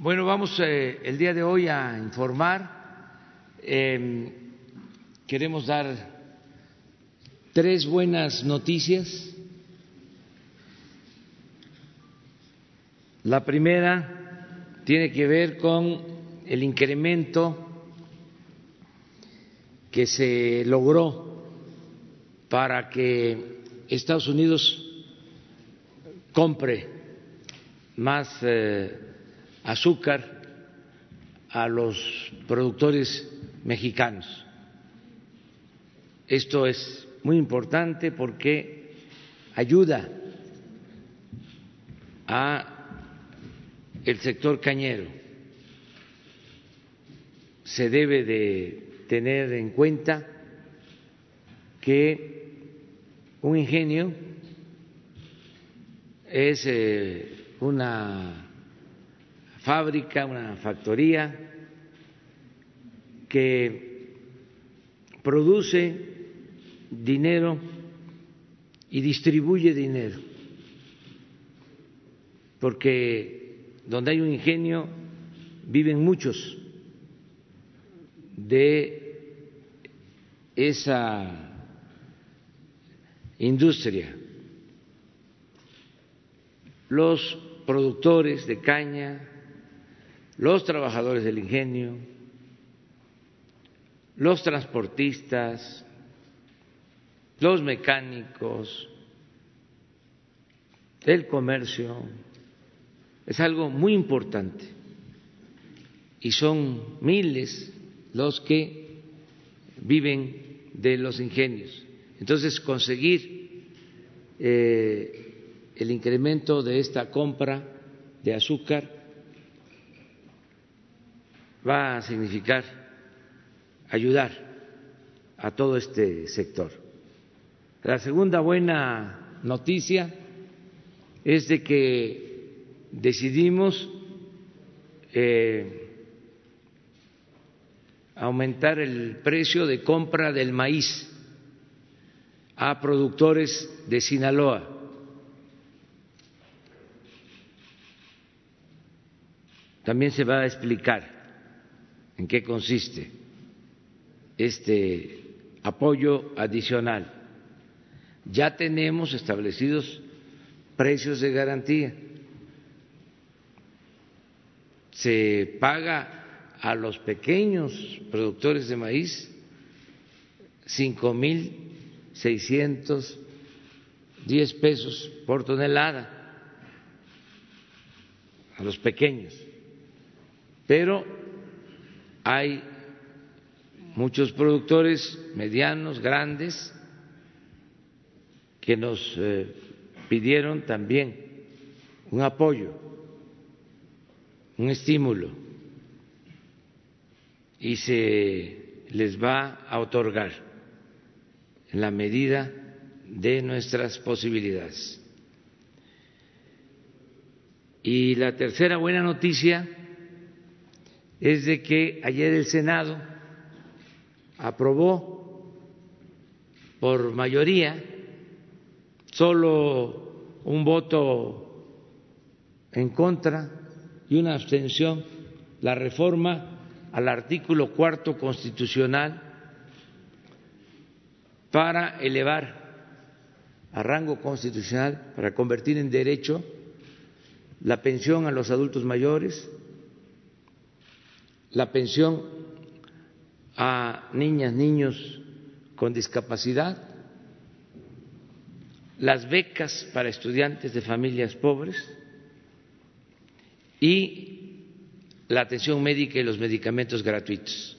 Bueno, vamos eh, el día de hoy a informar. Eh, queremos dar tres buenas noticias. La primera tiene que ver con el incremento que se logró para que Estados Unidos compre más eh, azúcar a los productores mexicanos. Esto es muy importante porque ayuda a el sector cañero. Se debe de tener en cuenta que un ingenio es eh, una fábrica, una factoría que produce dinero y distribuye dinero, porque donde hay un ingenio viven muchos de esa industria. Los productores de caña, los trabajadores del ingenio, los transportistas, los mecánicos, el comercio, es algo muy importante y son miles los que viven de los ingenios. Entonces, conseguir eh, el incremento de esta compra de azúcar va a significar ayudar a todo este sector. La segunda buena noticia es de que decidimos eh, aumentar el precio de compra del maíz a productores de Sinaloa También se va a explicar en qué consiste este apoyo adicional. Ya tenemos establecidos precios de garantía. Se paga a los pequeños productores de maíz cinco mil seiscientos diez pesos por tonelada a los pequeños pero hay muchos productores medianos, grandes, que nos eh, pidieron también un apoyo, un estímulo, y se les va a otorgar en la medida de nuestras posibilidades. Y la tercera buena noticia es de que ayer el Senado aprobó por mayoría, solo un voto en contra y una abstención, la reforma al artículo cuarto constitucional para elevar a rango constitucional, para convertir en derecho la pensión a los adultos mayores, la pensión a niñas, niños con discapacidad, las becas para estudiantes de familias pobres y la atención médica y los medicamentos gratuitos.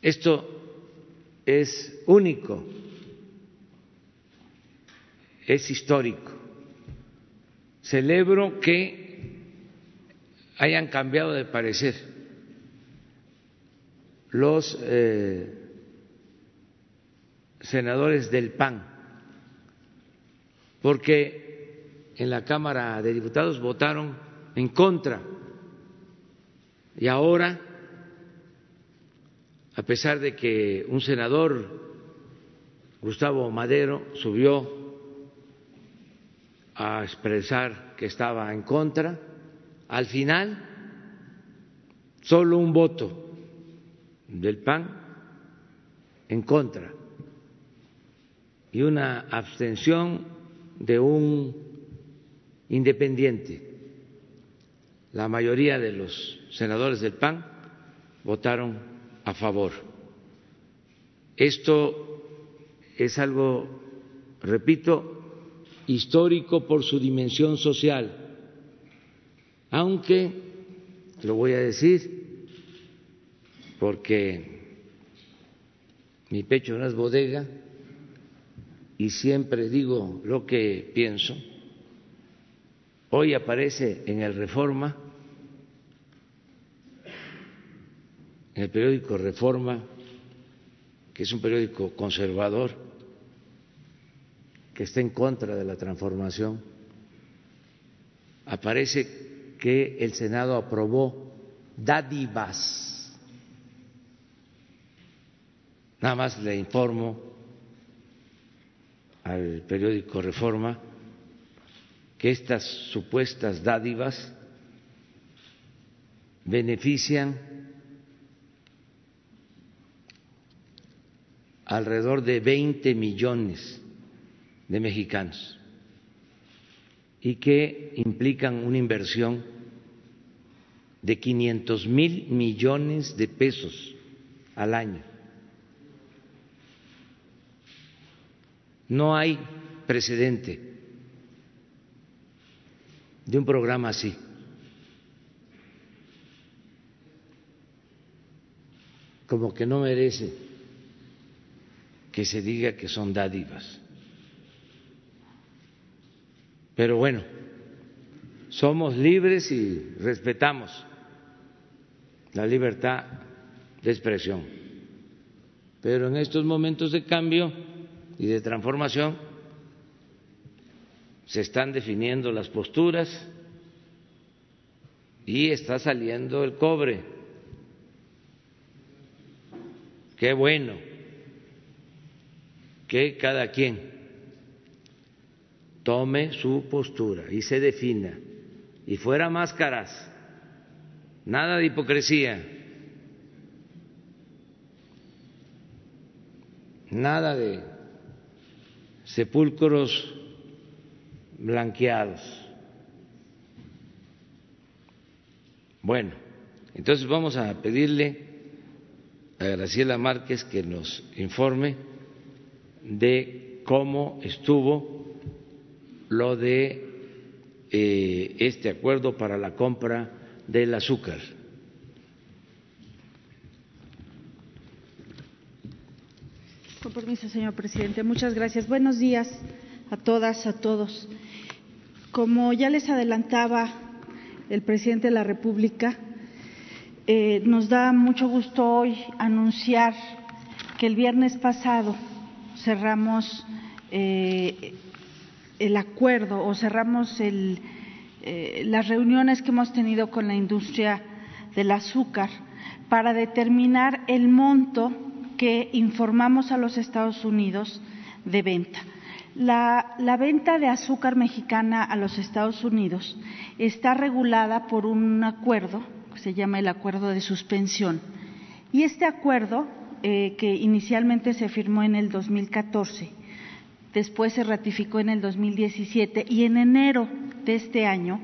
Esto es único, es histórico. Celebro que hayan cambiado de parecer. Los eh, senadores del PAN, porque en la Cámara de Diputados votaron en contra. Y ahora, a pesar de que un senador, Gustavo Madero, subió a expresar que estaba en contra, al final solo un voto del PAN en contra y una abstención de un independiente. La mayoría de los senadores del PAN votaron a favor. Esto es algo, repito, histórico por su dimensión social, aunque, lo voy a decir, porque mi pecho no es bodega y siempre digo lo que pienso, hoy aparece en el Reforma, en el periódico Reforma, que es un periódico conservador, que está en contra de la transformación, aparece que el Senado aprobó dádivas. Nada más le informo al periódico Reforma que estas supuestas dádivas benefician alrededor de 20 millones de mexicanos y que implican una inversión de 500 mil millones de pesos al año No hay precedente de un programa así. Como que no merece que se diga que son dádivas. Pero bueno, somos libres y respetamos la libertad de expresión. Pero en estos momentos de cambio y de transformación, se están definiendo las posturas y está saliendo el cobre. Qué bueno que cada quien tome su postura y se defina y fuera máscaras, nada de hipocresía, nada de sepulcros blanqueados. Bueno, entonces vamos a pedirle a Graciela Márquez que nos informe de cómo estuvo lo de eh, este acuerdo para la compra del azúcar. Con permiso, señor presidente. Muchas gracias. Buenos días a todas, a todos. Como ya les adelantaba el presidente de la República, eh, nos da mucho gusto hoy anunciar que el viernes pasado cerramos eh, el acuerdo o cerramos el, eh, las reuniones que hemos tenido con la industria del azúcar para determinar el monto que informamos a los Estados Unidos de venta. La, venta de azúcar mexicana a los Estados Unidos está regulada por un acuerdo que se llama el Acuerdo de Suspensión. Y este acuerdo, eh, que inicialmente se firmó en el 2014, después se ratificó en el 2017 y en enero de este año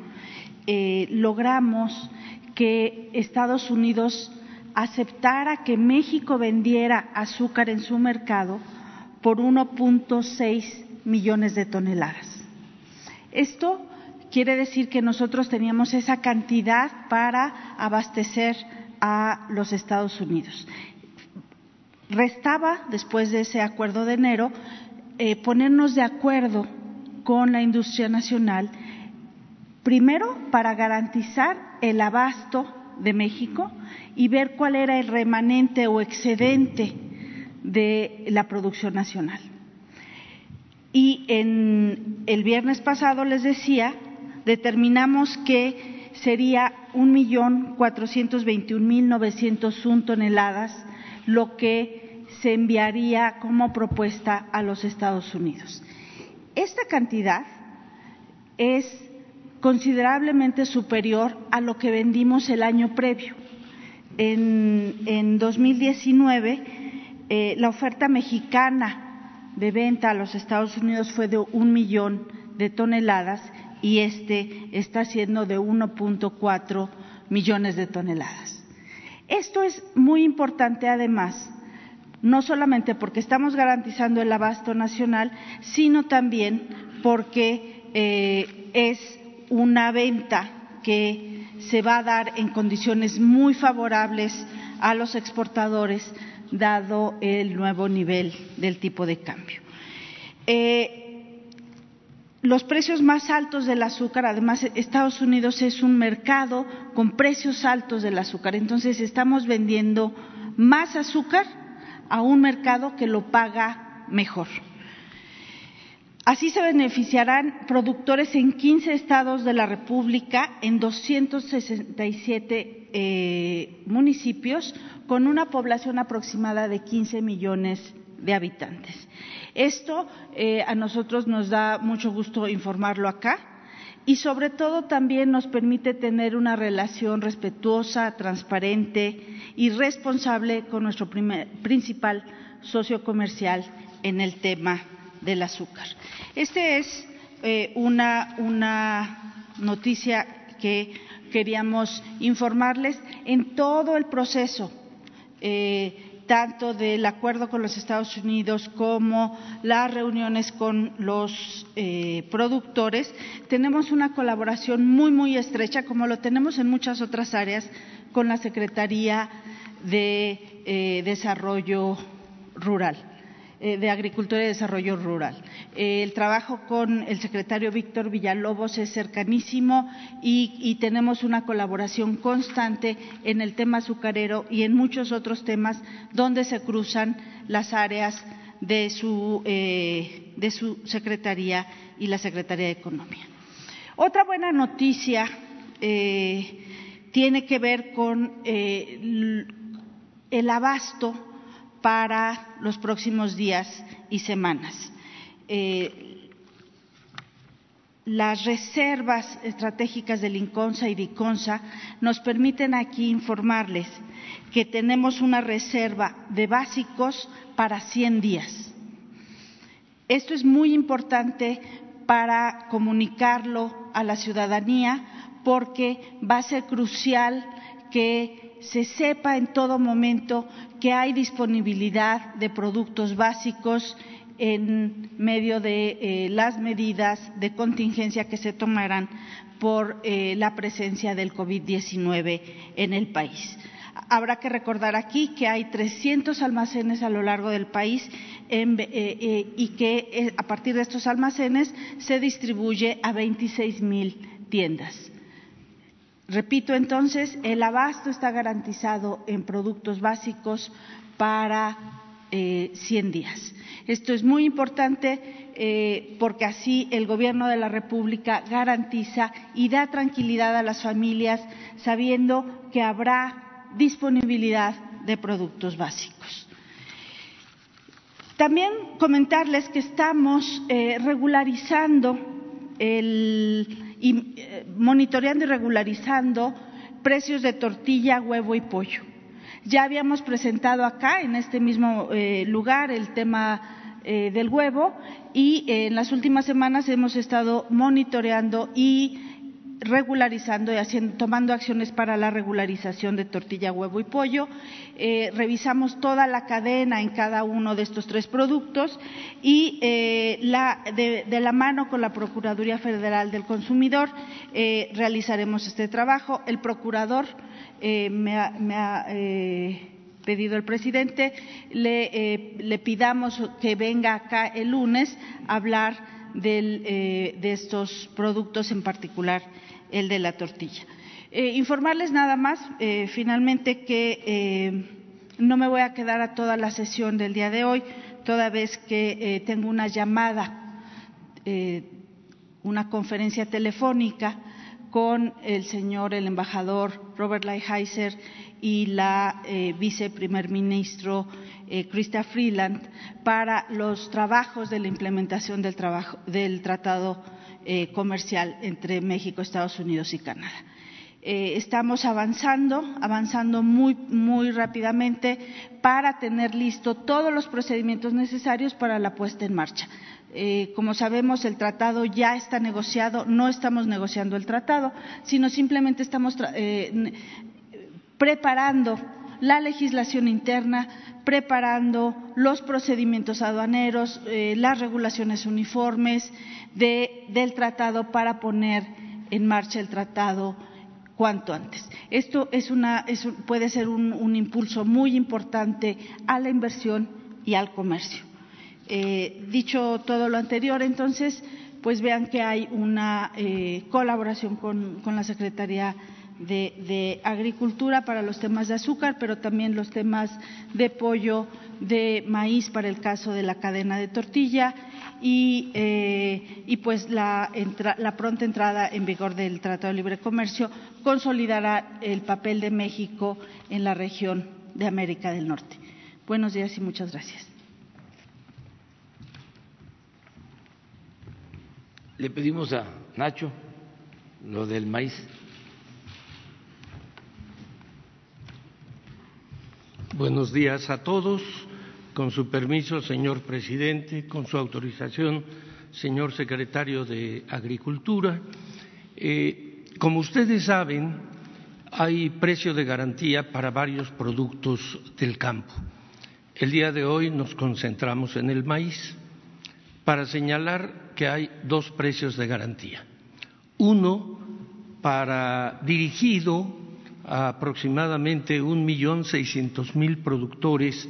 eh, logramos que Estados Unidos aceptara que México vendiera azúcar en su mercado por 1.6 millones de toneladas. Esto quiere decir que nosotros teníamos esa cantidad para abastecer a los Estados Unidos. Restaba, después de ese acuerdo de enero, eh, ponernos de acuerdo con la industria nacional, primero para garantizar el abasto de México y ver cuál era el remanente o excedente de la producción nacional. Y en el viernes pasado les decía, determinamos que sería un millón cuatrocientos veintiún mil novecientos toneladas lo que se enviaría como propuesta a los Estados Unidos. Esta cantidad es considerablemente superior a lo que vendimos el año previo. En, en 2019, eh, la oferta mexicana de venta a los Estados Unidos fue de un millón de toneladas y este está siendo de 1.4 millones de toneladas. Esto es muy importante además, no solamente porque estamos garantizando el abasto nacional, sino también porque eh, es una venta que se va a dar en condiciones muy favorables a los exportadores, dado el nuevo nivel del tipo de cambio. Eh, los precios más altos del azúcar, además Estados Unidos es un mercado con precios altos del azúcar, entonces estamos vendiendo más azúcar a un mercado que lo paga mejor. Así se beneficiarán productores en 15 estados de la República, en 267 eh, municipios, con una población aproximada de 15 millones de habitantes. Esto eh, a nosotros nos da mucho gusto informarlo acá y sobre todo también nos permite tener una relación respetuosa, transparente y responsable con nuestro principal socio comercial en el tema del azúcar. Esta es eh, una, noticia que queríamos informarles en todo el proceso. Eh, tanto del acuerdo con los Estados Unidos como las reuniones con los eh, productores, tenemos una colaboración muy, muy estrecha, como lo tenemos en muchas otras áreas, con la Secretaría de eh, Desarrollo Rural. Eh, de Agricultura y Desarrollo Rural. Eh, el trabajo con el secretario Víctor Villalobos es cercanísimo y, tenemos una colaboración constante en el tema azucarero y en muchos otros temas donde se cruzan las áreas de su, eh, de su Secretaría y la Secretaría de Economía. Otra buena noticia tiene que ver con el abasto para los próximos días y semanas. Eh, las reservas estratégicas del INCONSA y DICONSA nos permiten aquí informarles que tenemos una reserva de básicos para 100 días. Esto es muy importante para comunicarlo a la ciudadanía porque va a ser crucial que se sepa en todo momento que hay disponibilidad de productos básicos en medio de eh, las medidas de contingencia que se tomarán por eh, la presencia del COVID-19 en el país. Habrá que recordar aquí que hay 300 almacenes a lo largo del país eh, y que a partir de estos almacenes se distribuye a 26 mil tiendas. Repito entonces, el abasto está garantizado en productos básicos para eh, 100 días. Esto es muy importante eh, porque así el Gobierno de la República garantiza y da tranquilidad a las familias sabiendo que habrá disponibilidad de productos básicos. También comentarles que estamos eh, regularizando el y eh, monitoreando y regularizando precios de tortilla, huevo y pollo. Ya habíamos presentado acá, en este mismo eh, lugar, el tema eh, del huevo y en las últimas semanas hemos estado monitoreando y regularizando y haciendo, tomando acciones para la regularización de tortilla, huevo y pollo. Eh, revisamos toda la cadena en cada uno de estos tres productos y eh, de, la mano con la Procuraduría Federal del Consumidor eh, realizaremos este trabajo. El procurador me ha, pedido el presidente, le, le, pidamos que venga acá el lunes a hablar de estos productos en particular el de la tortilla. Eh, informarles nada más, eh, finalmente, que eh, no me voy a quedar a toda la sesión del día de hoy, toda vez que tengo una llamada, una conferencia telefónica con el señor, el embajador Robert Lighthizer y la viceprimer ministro Krista Freeland para los trabajos de la implementación del, trabajo, del Tratado eh, comercial entre México, Estados Unidos y Canadá. Eh, estamos avanzando, avanzando muy, muy rápidamente para tener listo todos los procedimientos necesarios para la puesta en marcha. Eh, como sabemos, el tratado ya está negociado, no estamos negociando el tratado, sino simplemente estamos eh, preparando la legislación interna, preparando los procedimientos aduaneros, eh, las regulaciones uniformes del tratado para poner en marcha el tratado cuanto antes. Esto puede ser un impulso muy importante a la inversión y al comercio. Eh, dicho todo lo anterior, entonces, pues vean que hay una eh, colaboración con, la Secretaría de, Agricultura para los temas de azúcar, pero también los temas de pollo, de maíz para el caso de la cadena de tortilla y, eh, pues la, la, pronta entrada en vigor del Tratado de Libre Comercio consolidará el papel de México en la región de América del Norte. Buenos días y muchas gracias. Le pedimos a Nacho lo del maíz. Buenos días a todos. Con su permiso, señor presidente, con su autorización, señor secretario de Agricultura. Eh, como ustedes saben, hay precio de garantía para varios productos del campo. El día de hoy nos concentramos en el maíz para señalar que hay dos precios de garantía. Uno para dirigido aproximadamente un millón seiscientos mil productores,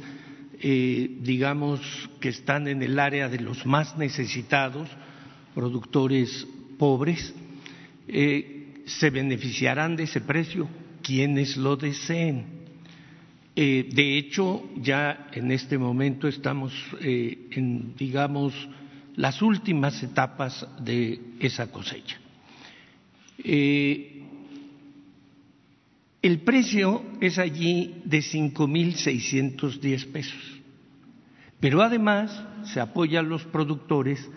eh, digamos que están en el área de los más necesitados, productores pobres, eh, se beneficiarán de ese precio quienes lo deseen. Eh, de hecho, ya en este momento estamos en, digamos, las últimas etapas de esa cosecha. El precio es allí de 5.610 pesos, pero además se apoya a los productores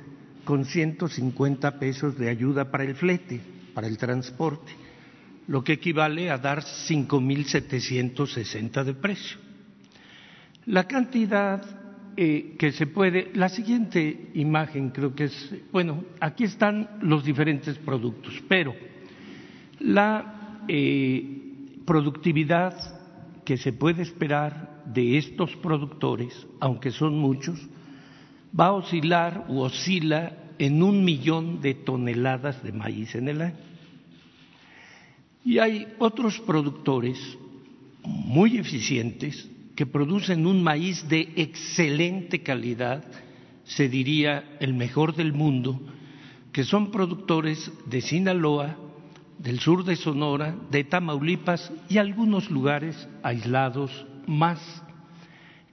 con 150 pesos de ayuda para el flete, para el transporte, lo que equivale a dar 5.760 de precio. La cantidad eh, que se puede. La siguiente imagen creo que es, bueno, aquí están los diferentes productos, pero la eh, productividad que se puede esperar de estos productores, aunque son muchos, va a oscilar o oscila en un millón de toneladas de maíz en el año. Y hay otros productores muy eficientes que producen un maíz de excelente calidad, se diría el mejor del mundo, que son productores de Sinaloa, del sur de Sonora, de Tamaulipas y algunos lugares aislados más,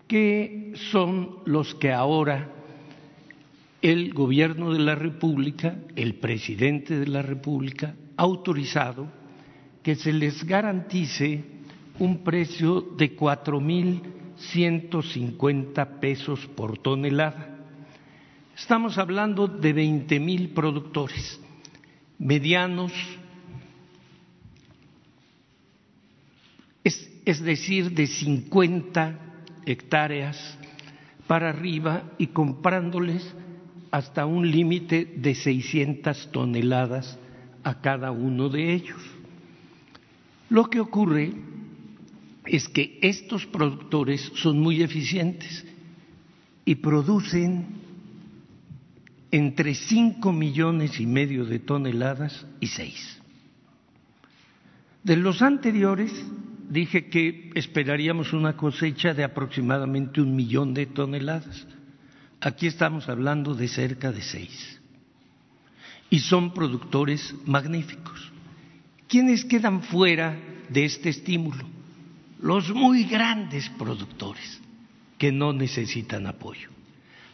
que son los que ahora el gobierno de la República, el presidente de la República, ha autorizado que se les garantice un precio de cuatro mil ciento cincuenta pesos por tonelada. Estamos hablando de veinte mil productores medianos, es, decir, de cincuenta hectáreas para arriba y comprándoles hasta un límite de 600 toneladas a cada uno de ellos. Lo que ocurre es que estos productores son muy eficientes y producen entre cinco millones y medio de toneladas y seis. De los anteriores dije que esperaríamos una cosecha de aproximadamente un millón de toneladas. Aquí estamos hablando de cerca de seis. Y son productores magníficos. ¿Quiénes quedan fuera de este estímulo? los muy grandes productores que no necesitan apoyo.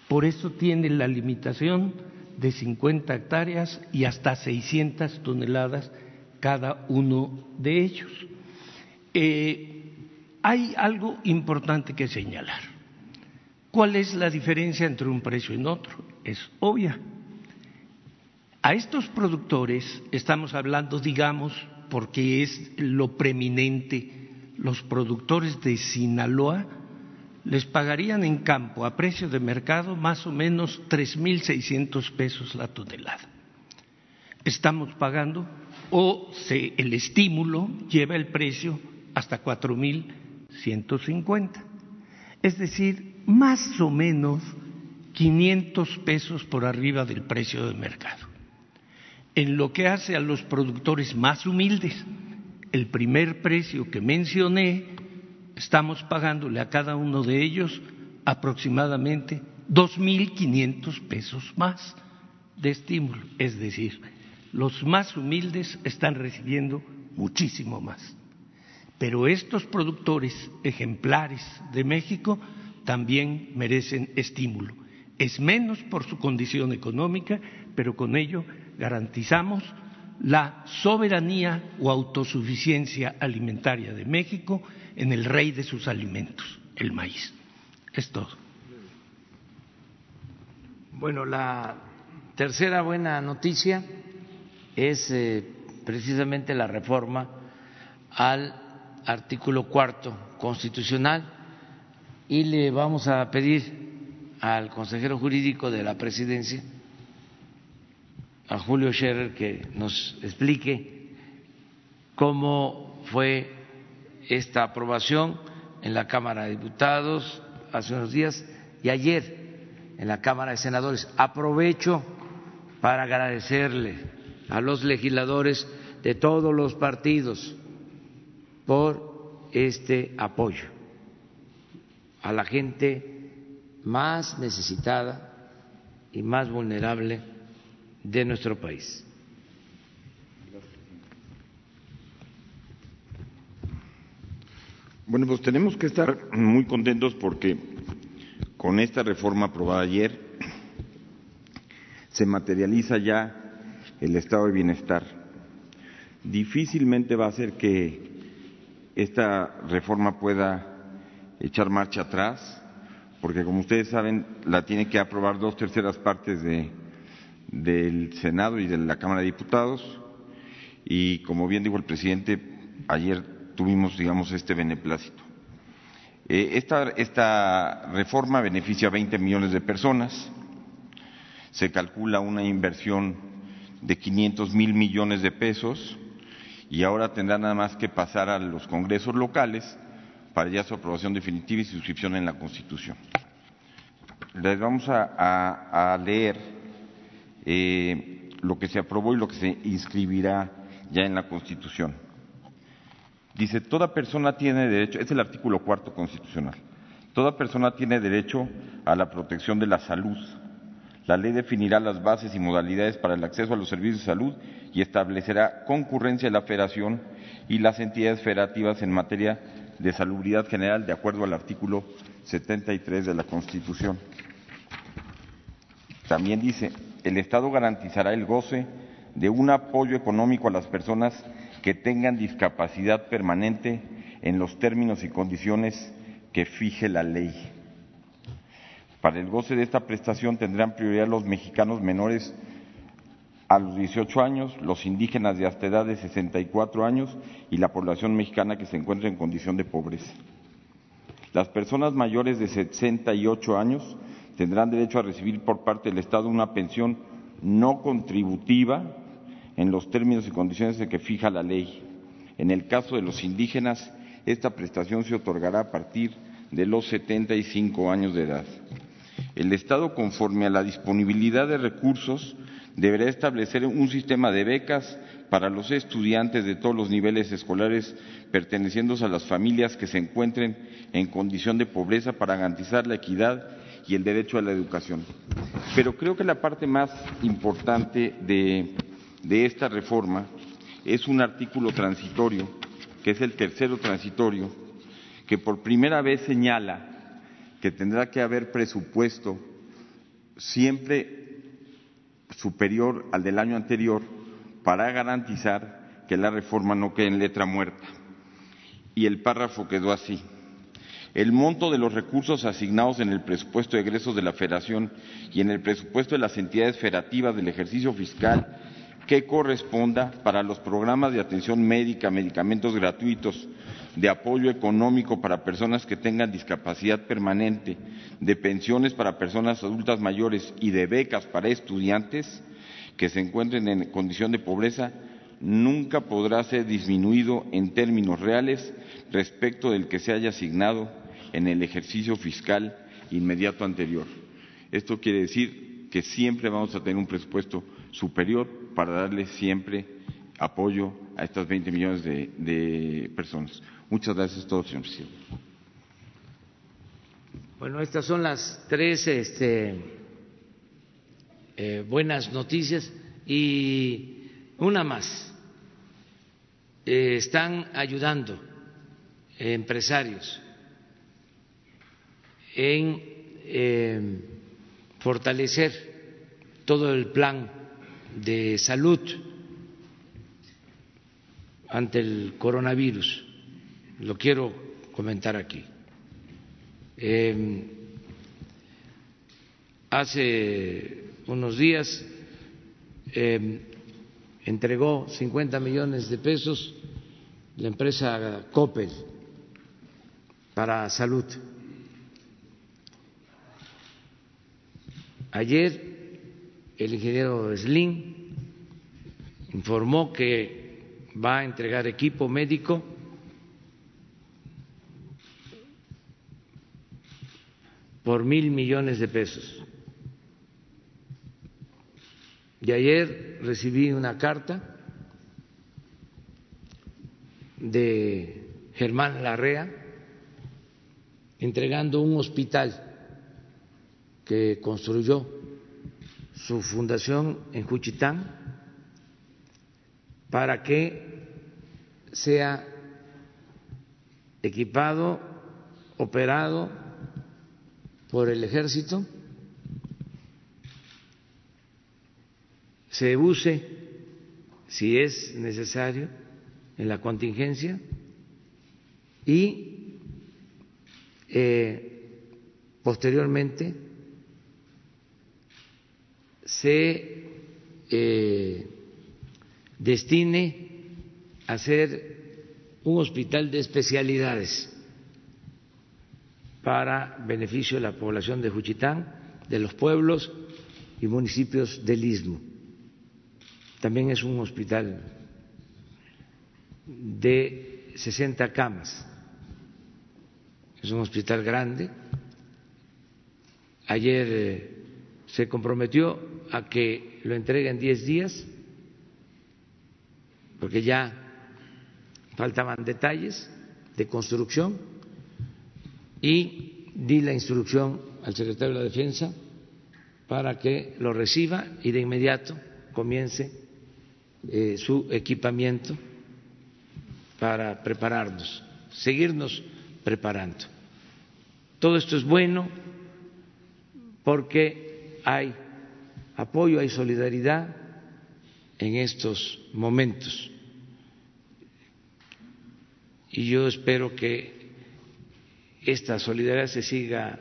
Por eso tienen la limitación de 50 hectáreas y hasta 600 toneladas cada uno de ellos. Eh, hay algo importante que señalar. ¿Cuál es la diferencia entre un precio y otro? Es obvia. A estos productores estamos hablando, digamos, porque es lo preeminente, los productores de Sinaloa les pagarían en campo a precio de mercado más o menos 3.600 pesos la tonelada. Estamos pagando o el estímulo lleva el precio hasta 4.150. Es decir, más o menos 500 pesos por arriba del precio de mercado. En lo que hace a los productores más humildes, el primer precio que mencioné, estamos pagándole a cada uno de ellos aproximadamente 2.500 pesos más de estímulo. Es decir, los más humildes están recibiendo muchísimo más. Pero estos productores ejemplares de México también merecen estímulo. Es menos por su condición económica, pero con ello garantizamos la soberanía o autosuficiencia alimentaria de México en el rey de sus alimentos, el maíz. Es todo. Bueno, la tercera buena noticia es eh, precisamente la reforma al artículo cuarto constitucional y le vamos a pedir al consejero jurídico de la presidencia, a Julio Scherer, que nos explique cómo fue esta aprobación en la Cámara de Diputados hace unos días y ayer en la Cámara de Senadores. Aprovecho para agradecerle a los legisladores de todos los partidos por este apoyo a la gente más necesitada y más vulnerable de nuestro país. Bueno, pues tenemos que estar muy contentos porque con esta reforma aprobada ayer se materializa ya el estado de bienestar. Difícilmente va a ser que esta reforma pueda echar marcha atrás, porque como ustedes saben, la tiene que aprobar dos terceras partes del Senado y de la Cámara de Diputados, y como bien dijo el presidente, ayer tuvimos, digamos, este beneplácito. Eh, esta, esta reforma beneficia a 20 millones de personas, se calcula una inversión de 500 mil millones de pesos y ahora tendrá nada más que pasar a los congresos locales para ya su aprobación definitiva y suscripción en la Constitución. Les vamos a, leer eh, lo que se aprobó y lo que se inscribirá ya en la Constitución. Dice, toda persona tiene derecho, es el artículo cuarto constitucional, toda persona tiene derecho a la protección de la salud, la ley definirá las bases y modalidades para el acceso a los servicios de salud y establecerá concurrencia de la federación y las entidades federativas en materia de salubridad general de acuerdo al artículo 73 de la Constitución. También dice, el Estado garantizará el goce de un apoyo económico a las personas que tengan discapacidad permanente en los términos y condiciones que fije la ley. Para el goce de esta prestación tendrán prioridad los mexicanos menores a los 18 años, los indígenas de hasta edad de 64 años y la población mexicana que se encuentra en condición de pobreza. Las personas mayores de 68 años tendrán derecho a recibir por parte del Estado una pensión no contributiva en los términos y condiciones de que fija la ley. En el caso de los indígenas, esta prestación se otorgará a partir de los 75 años de edad. El Estado, conforme a la disponibilidad de recursos, deberá establecer un sistema de becas para los estudiantes de todos los niveles escolares pertenecientes a las familias que se encuentren en condición de pobreza para garantizar la equidad y el derecho a la educación. Pero creo que la parte más importante de, de esta reforma es un artículo transitorio, que es el tercero transitorio, que por primera vez señala que tendrá que haber presupuesto siempre superior al del año anterior para garantizar que la reforma no quede en letra muerta. Y el párrafo quedó así. el monto de los recursos asignados en el presupuesto de egresos de la Federación y en el presupuesto de las entidades federativas del ejercicio fiscal que corresponda para los programas de atención médica, medicamentos gratuitos, de apoyo económico para personas que tengan discapacidad permanente, de pensiones para personas adultas mayores y de becas para estudiantes que se encuentren en condición de pobreza, nunca podrá ser disminuido en términos reales respecto del que se haya asignado en el ejercicio fiscal inmediato anterior. Esto quiere decir que siempre vamos a tener un presupuesto superior para darle siempre apoyo a estas 20 millones de, personas. Muchas gracias a todos, señor presidente. Bueno, estas son las tres este, eh, buenas noticias y una más. Eh, están ayudando empresarios en eh, fortalecer todo el plan de salud ante el coronavirus. Lo quiero comentar aquí. Em, hace unos días em, entregó 50 millones de pesos la empresa Coppel para salud. Ayer el ingeniero Slim informó que va a entregar equipo médico por mil millones de pesos. Y ayer recibí una carta de Germán Larrea entregando un hospital que construyó su fundación en Juchitán para que sea equipado, operado por el ejército, se use si es necesario en la contingencia y eh, posteriormente se eh, destine a ser un hospital de especialidades para beneficio de la población de Juchitán, de los pueblos y municipios del istmo. También es un hospital de 60 camas. Es un hospital grande. Ayer eh, se comprometió a que lo entregue en 10 días, porque ya faltaban detalles de construcción y di la instrucción al secretario de la Defensa para que lo reciba y de inmediato comience eh, su equipamiento para prepararnos, seguirnos preparando. Todo esto es bueno porque hay apoyo, hay solidaridad en estos momentos. Y yo espero que esta solidaridad se siga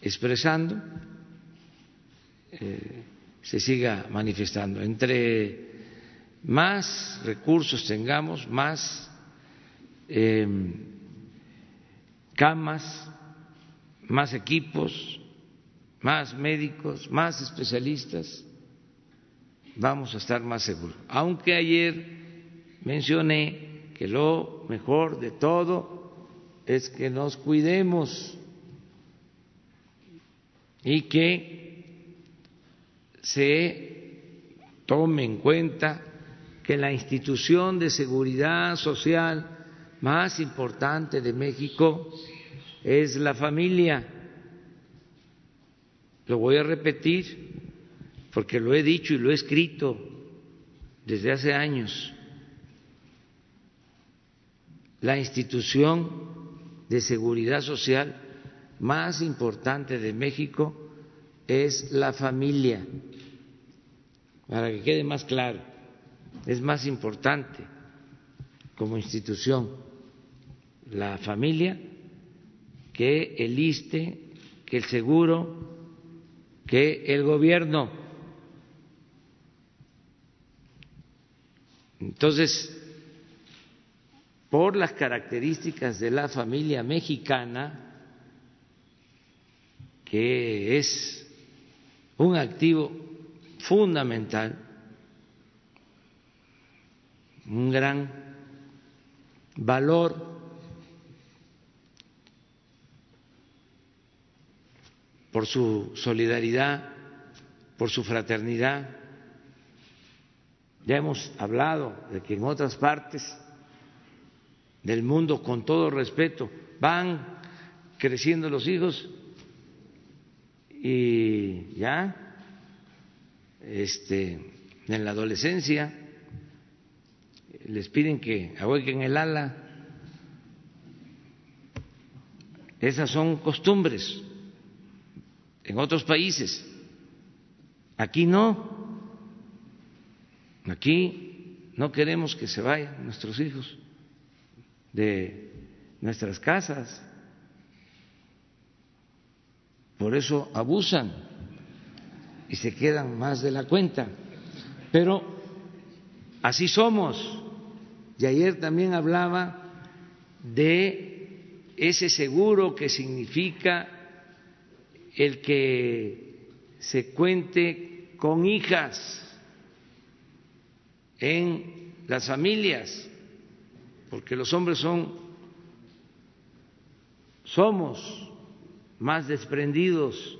expresando, eh, se siga manifestando. Entre más recursos tengamos, más eh, camas, más equipos, más médicos, más especialistas, vamos a estar más seguros. Aunque ayer mencioné que lo mejor de todo es que nos cuidemos y que se tome en cuenta que la institución de seguridad social más importante de México es la familia lo voy a repetir porque lo he dicho y lo he escrito desde hace años. La institución de seguridad social más importante de México es la familia. Para que quede más claro, es más importante como institución la familia que el ISTE, que el seguro, que el gobierno. Entonces, por las características de la familia mexicana, que es un activo fundamental, un gran valor por su solidaridad, por su fraternidad. Ya hemos hablado de que en otras partes del mundo, con todo respeto, van creciendo los hijos y ya este, en la adolescencia les piden que ahuequen el ala. Esas son costumbres en otros países. Aquí no. Aquí no queremos que se vayan nuestros hijos de nuestras casas. Por eso abusan y se quedan más de la cuenta. Pero así somos. Y ayer también hablaba de ese seguro que significa el que se cuente con hijas en las familias, porque los hombres son somos más desprendidos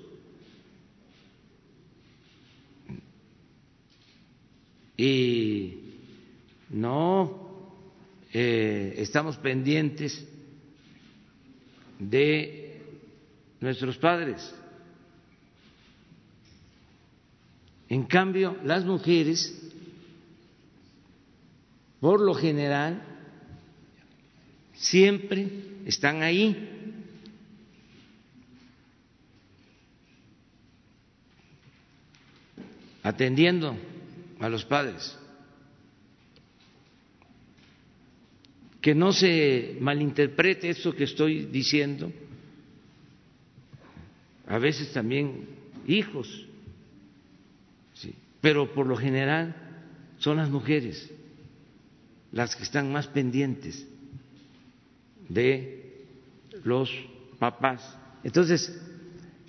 y no eh, estamos pendientes de nuestros padres. En cambio, las mujeres, por lo general, siempre están ahí. atendiendo a los padres. Que no se malinterprete esto que estoy diciendo. A veces también hijos, ¿sí? pero por lo general son las mujeres las que están más pendientes de los papás. Entonces,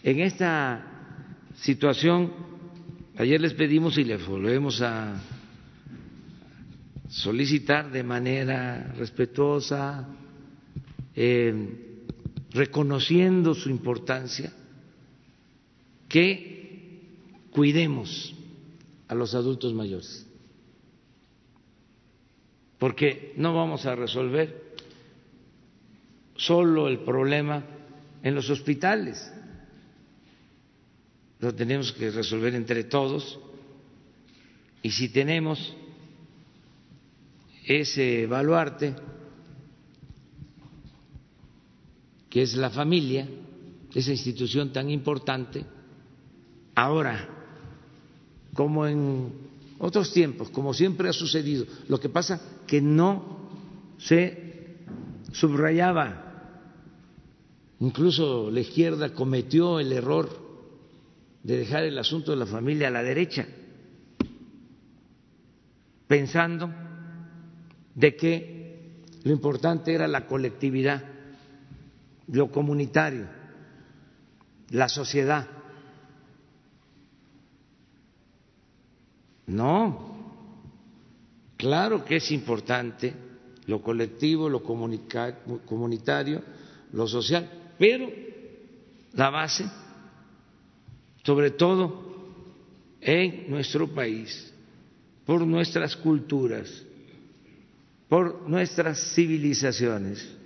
en esta situación Ayer les pedimos y les volvemos a solicitar de manera respetuosa, eh, reconociendo su importancia, que cuidemos a los adultos mayores, porque no vamos a resolver solo el problema en los hospitales. Lo tenemos que resolver entre todos. Y si tenemos ese baluarte que es la familia, esa institución tan importante, ahora, como en otros tiempos, como siempre ha sucedido, lo que pasa que no se subrayaba, incluso la izquierda cometió el error de dejar el asunto de la familia a la derecha, pensando de que lo importante era la colectividad, lo comunitario, la sociedad. No, claro que es importante lo colectivo, lo comunitario, lo social, pero la base sobre todo en nuestro país, por nuestras culturas, por nuestras civilizaciones.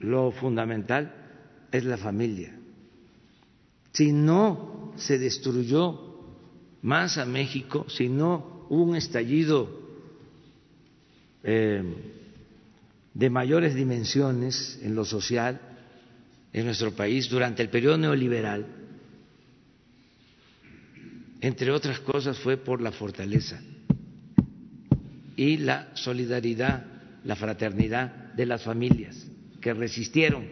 Lo fundamental es la familia. Si no se destruyó más a México, si no un estallido eh, de mayores dimensiones en lo social, en nuestro país durante el periodo neoliberal, entre otras cosas, fue por la fortaleza y la solidaridad, la fraternidad de las familias que resistieron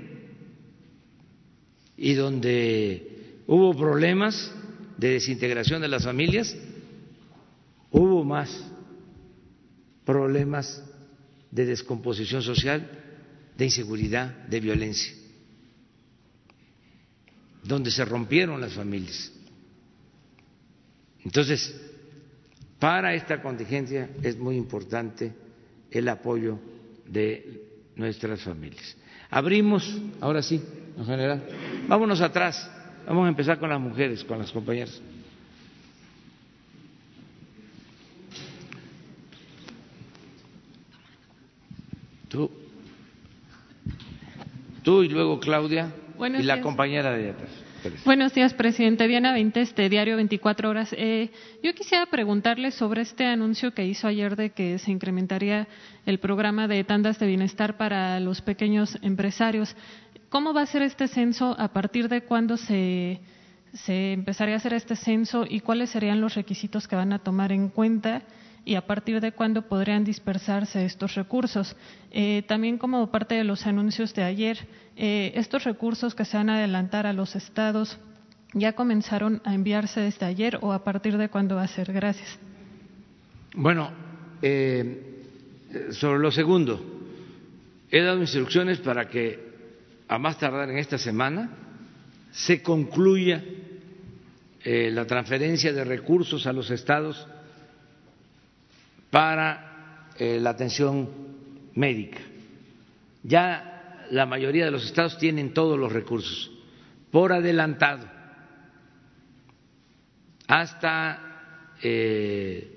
y donde hubo problemas de desintegración de las familias, más problemas de descomposición social, de inseguridad, de violencia, donde se rompieron las familias. Entonces, para esta contingencia es muy importante el apoyo de nuestras familias. Abrimos, ahora sí, en general, vámonos atrás, vamos a empezar con las mujeres, con las compañeras. Tú. Tú y luego Claudia y la compañera de atrás. Buenos días, presidente. Diana este Diario 24 Horas. Eh, yo quisiera preguntarle sobre este anuncio que hizo ayer de que se incrementaría el programa de tandas de bienestar para los pequeños empresarios. ¿Cómo va a ser este censo? ¿A partir de cuándo se, se empezaría a hacer este censo? ¿Y cuáles serían los requisitos que van a tomar en cuenta? Y a partir de cuándo podrían dispersarse estos recursos. Eh, también como parte de los anuncios de ayer, eh, estos recursos que se van a adelantar a los estados ya comenzaron a enviarse desde ayer o a partir de cuándo va a ser. Gracias. Bueno, eh, sobre lo segundo, he dado instrucciones para que a más tardar en esta semana se concluya la transferencia de recursos a los estados para eh, la atención médica. Ya la mayoría de los estados tienen todos los recursos por adelantado hasta eh,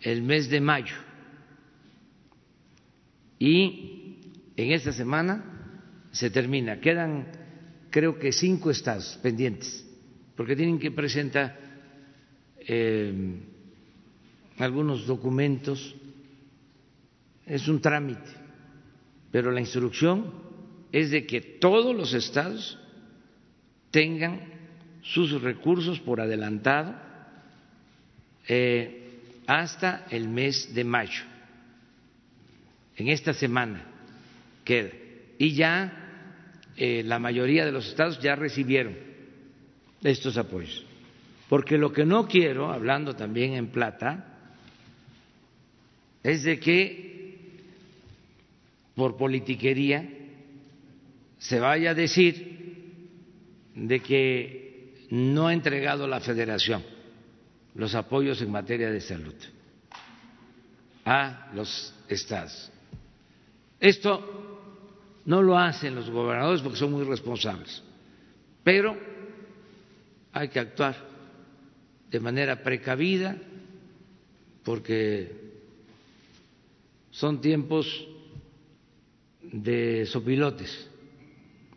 el mes de mayo. Y en esta semana se termina. Quedan creo que cinco estados pendientes, porque tienen que presentar eh, algunos documentos, es un trámite, pero la instrucción es de que todos los estados tengan sus recursos por adelantado eh, hasta el mes de mayo. En esta semana queda. Y ya eh, la mayoría de los estados ya recibieron estos apoyos. Porque lo que no quiero, hablando también en plata, es de que por politiquería se vaya a decir de que no ha entregado la federación los apoyos en materia de salud a los estados. Esto no lo hacen los gobernadores porque son muy responsables, pero hay que actuar de manera precavida porque son tiempos de sopilotes,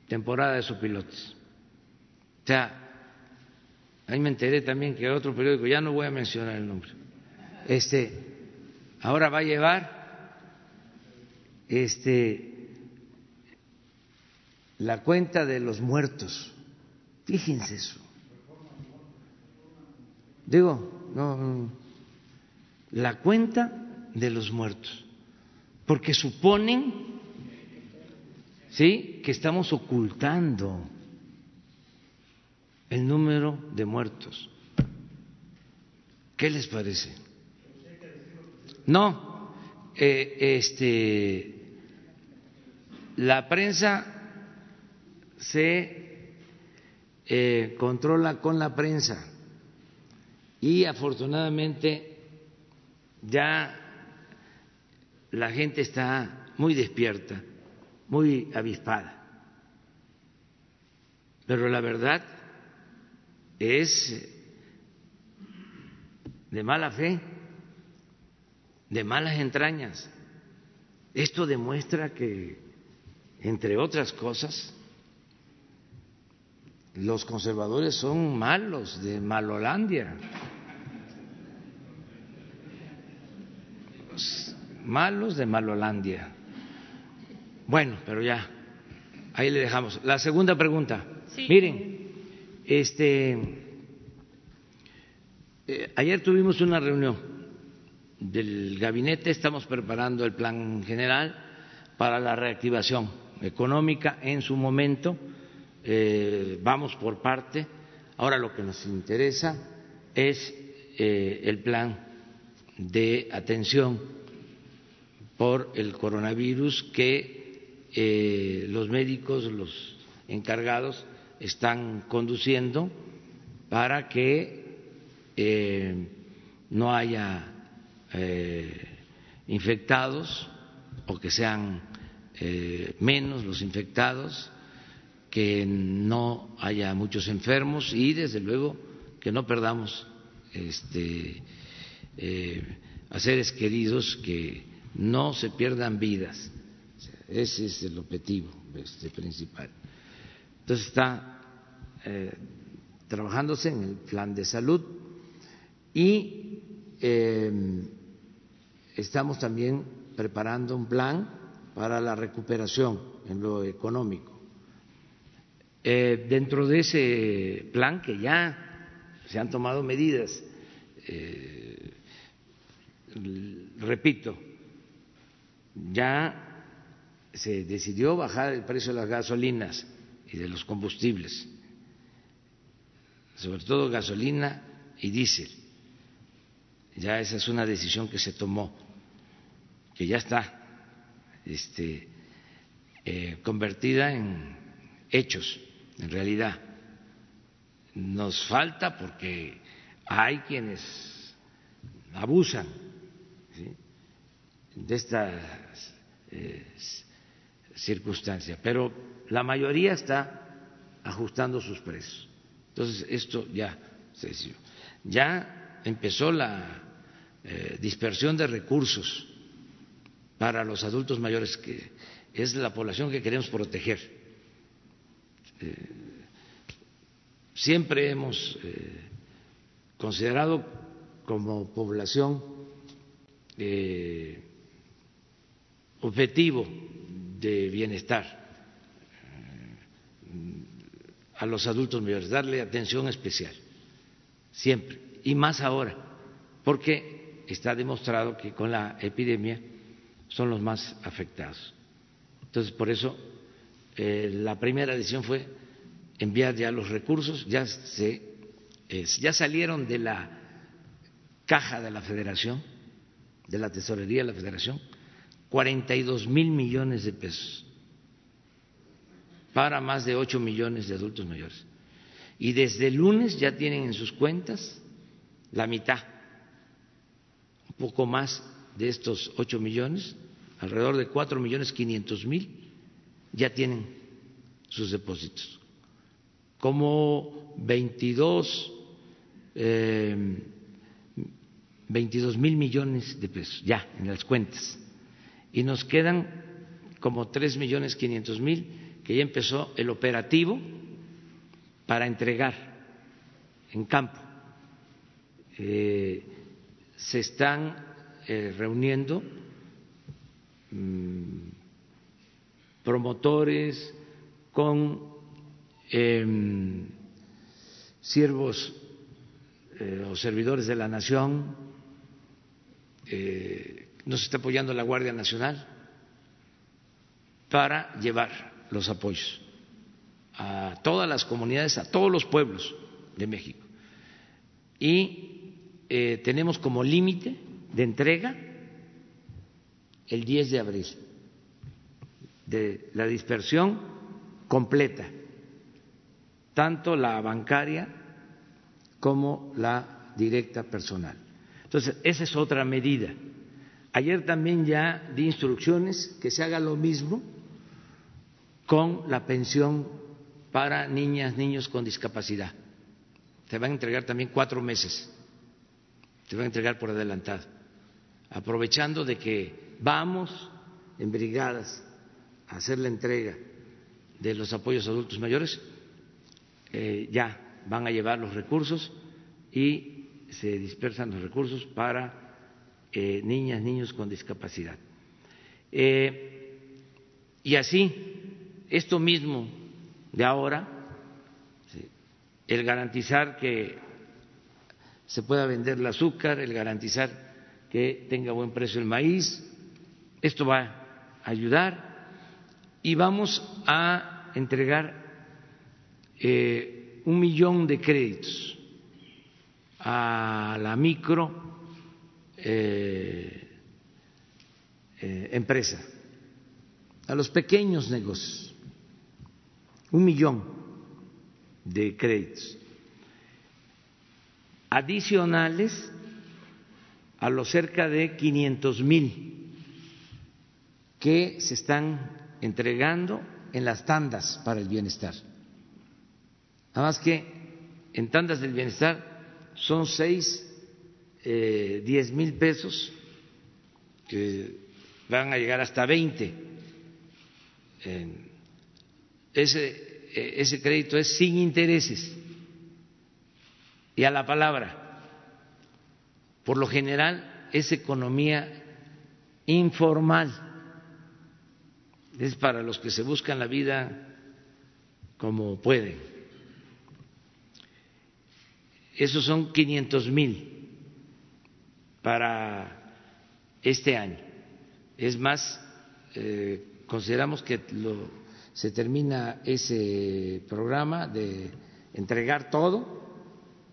temporada de sopilotes. O sea, ahí me enteré también que otro periódico, ya no voy a mencionar el nombre, este, ahora va a llevar este, la cuenta de los muertos. Fíjense eso. Digo, no, la cuenta de los muertos porque suponen ¿sí? que estamos ocultando el número de muertos. ¿Qué les parece? No, eh, este, la prensa se eh, controla con la prensa y afortunadamente ya la gente está muy despierta, muy avispada. Pero la verdad es de mala fe, de malas entrañas. Esto demuestra que, entre otras cosas, los conservadores son malos, de Malolandia. Malos de Malolandia. Bueno, pero ya, ahí le dejamos. La segunda pregunta. Miren, este, eh, ayer tuvimos una reunión del gabinete, estamos preparando el plan general, para la reactivación económica en su momento. Eh, vamos por parte. Ahora lo que nos interesa es eh, el plan de atención por el coronavirus que eh, los médicos, los encargados, están conduciendo para que no haya infectados o que sean eh, menos los infectados, que no haya muchos enfermos y, desde luego, que no perdamos este, eh, a seres queridos, que no se pierdan vidas. Ese es el objetivo este, principal. Entonces está eh, trabajándose en el plan de salud y estamos también preparando un plan para la recuperación en lo económico. Eh, dentro de ese plan que ya se han tomado medidas, eh, repito, ya se decidió bajar el precio de las gasolinas y de los combustibles, sobre todo gasolina y diésel. Ya esa es una decisión que se tomó, que ya está este, eh, convertida en hechos, en realidad. Nos falta porque hay quienes abusan de estas eh, circunstancias, pero la mayoría está ajustando sus precios. Entonces, esto ya se Ya empezó la eh, dispersión de recursos para los adultos mayores, que es la población que queremos proteger. Eh, siempre hemos eh, considerado como población eh, objetivo de bienestar a los adultos mayores, darle atención especial, siempre, y más ahora, porque está demostrado que con la epidemia son los más afectados. Entonces, por eso eh, la primera decisión fue enviar ya los recursos, ya, se, ya salieron de la caja de la Federación, de la Tesorería de la Federación, 42 mil millones de pesos para más de 8 millones de adultos mayores. Y desde el lunes ya tienen en sus cuentas la mitad, un poco más de estos ocho millones, alrededor de cuatro millones quinientos mil, ya tienen sus depósitos. Como veintidós, eh, mil millones de pesos ya en las cuentas. Y nos quedan como tres millones quinientos mil que ya empezó el operativo para entregar en campo. Eh, se están eh, reuniendo mm, promotores con em, siervos eh, o servidores de la nación, nos está apoyando la Guardia Nacional para llevar los apoyos a todas las comunidades, a todos los pueblos de México. Y tenemos como límite de entrega el 10 de abril, de la dispersión completa, tanto la bancaria como la directa personal. Entonces, esa es otra medida. Ayer también ya di instrucciones que se haga lo mismo con la pensión para niñas, niños con discapacidad. Se van a entregar también cuatro meses, se van a entregar por adelantado aprovechando de que vamos en brigadas a hacer la entrega de los apoyos a adultos mayores, eh, ya van a llevar los recursos y se dispersan los recursos para eh, niñas, niños con discapacidad. Eh, y así, esto mismo de ahora, el garantizar que se pueda vender el azúcar, el garantizar que tenga buen precio el maíz. Esto va ayudar y vamos a entregar eh, un millón de créditos a la micro eh, eh, empresa, a los pequeños negocios, un millón de créditos adicionales a los cerca de 500 mil que se están entregando en las tandas para el bienestar. Nada más que en tandas del bienestar son seis, eh, diez mil pesos que van a llegar hasta 20. ese, eh, ese crédito es sin intereses y a la palabra. Por lo general es economía informal, es para los que se buscan la vida como pueden. Esos son 500 mil para este año. Es más, eh, consideramos que se termina ese programa de entregar todo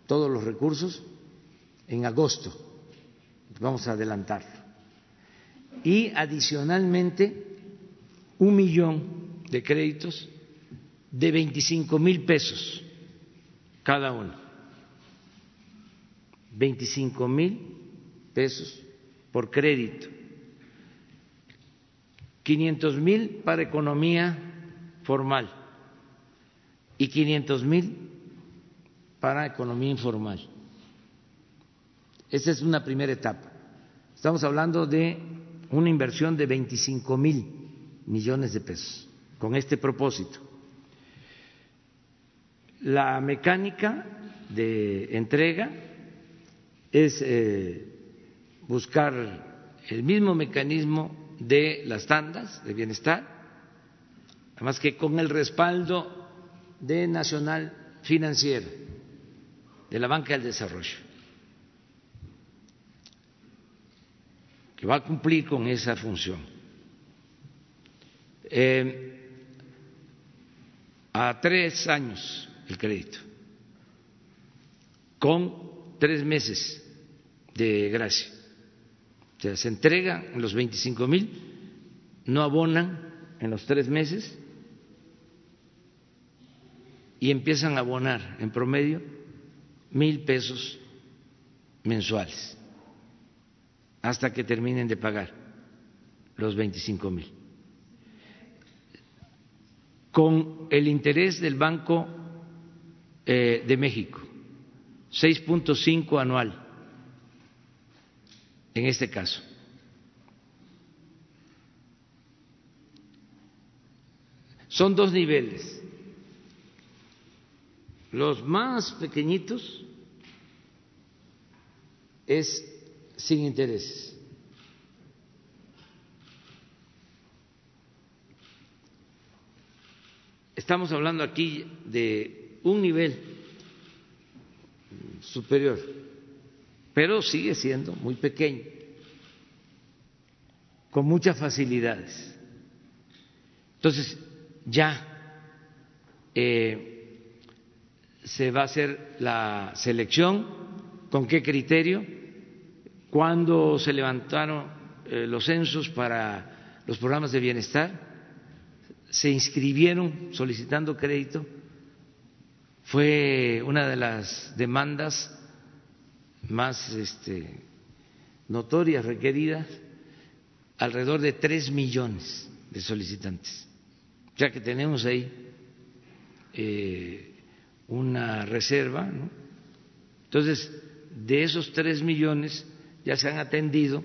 todos los recursos en agosto. Vamos a adelantarlo. Y adicionalmente un millón de créditos de 25 mil pesos cada uno. 25 mil pesos por crédito. 500 mil para economía formal y 500 mil para economía informal. Esa es una primera etapa. Estamos hablando de una inversión de 25 mil millones de pesos con este propósito. La mecánica de entrega es eh, buscar el mismo mecanismo de las tandas de bienestar, además que con el respaldo de Nacional Financiera de la banca del desarrollo, que va a cumplir con esa función. Eh, a tres años el crédito, con tres meses de gracia. Sea, se entregan los 25 mil, no abonan en los tres meses y empiezan a abonar en promedio mil pesos mensuales hasta que terminen de pagar los 25 mil. Con el interés del Banco eh, de México, 6.5 anual en este caso. Son dos niveles. Los más pequeñitos es sin intereses. Estamos hablando aquí de un nivel superior, pero sigue siendo muy pequeño, con muchas facilidades. Entonces, ya eh, se va a hacer la selección ¿Con qué criterio? Cuando se levantaron eh, los censos para los programas de bienestar, se inscribieron solicitando crédito. Fue una de las demandas más este, notorias, requeridas, alrededor de tres millones de solicitantes. Ya que tenemos ahí eh, una reserva, ¿no? Entonces, de esos tres millones ya se han atendido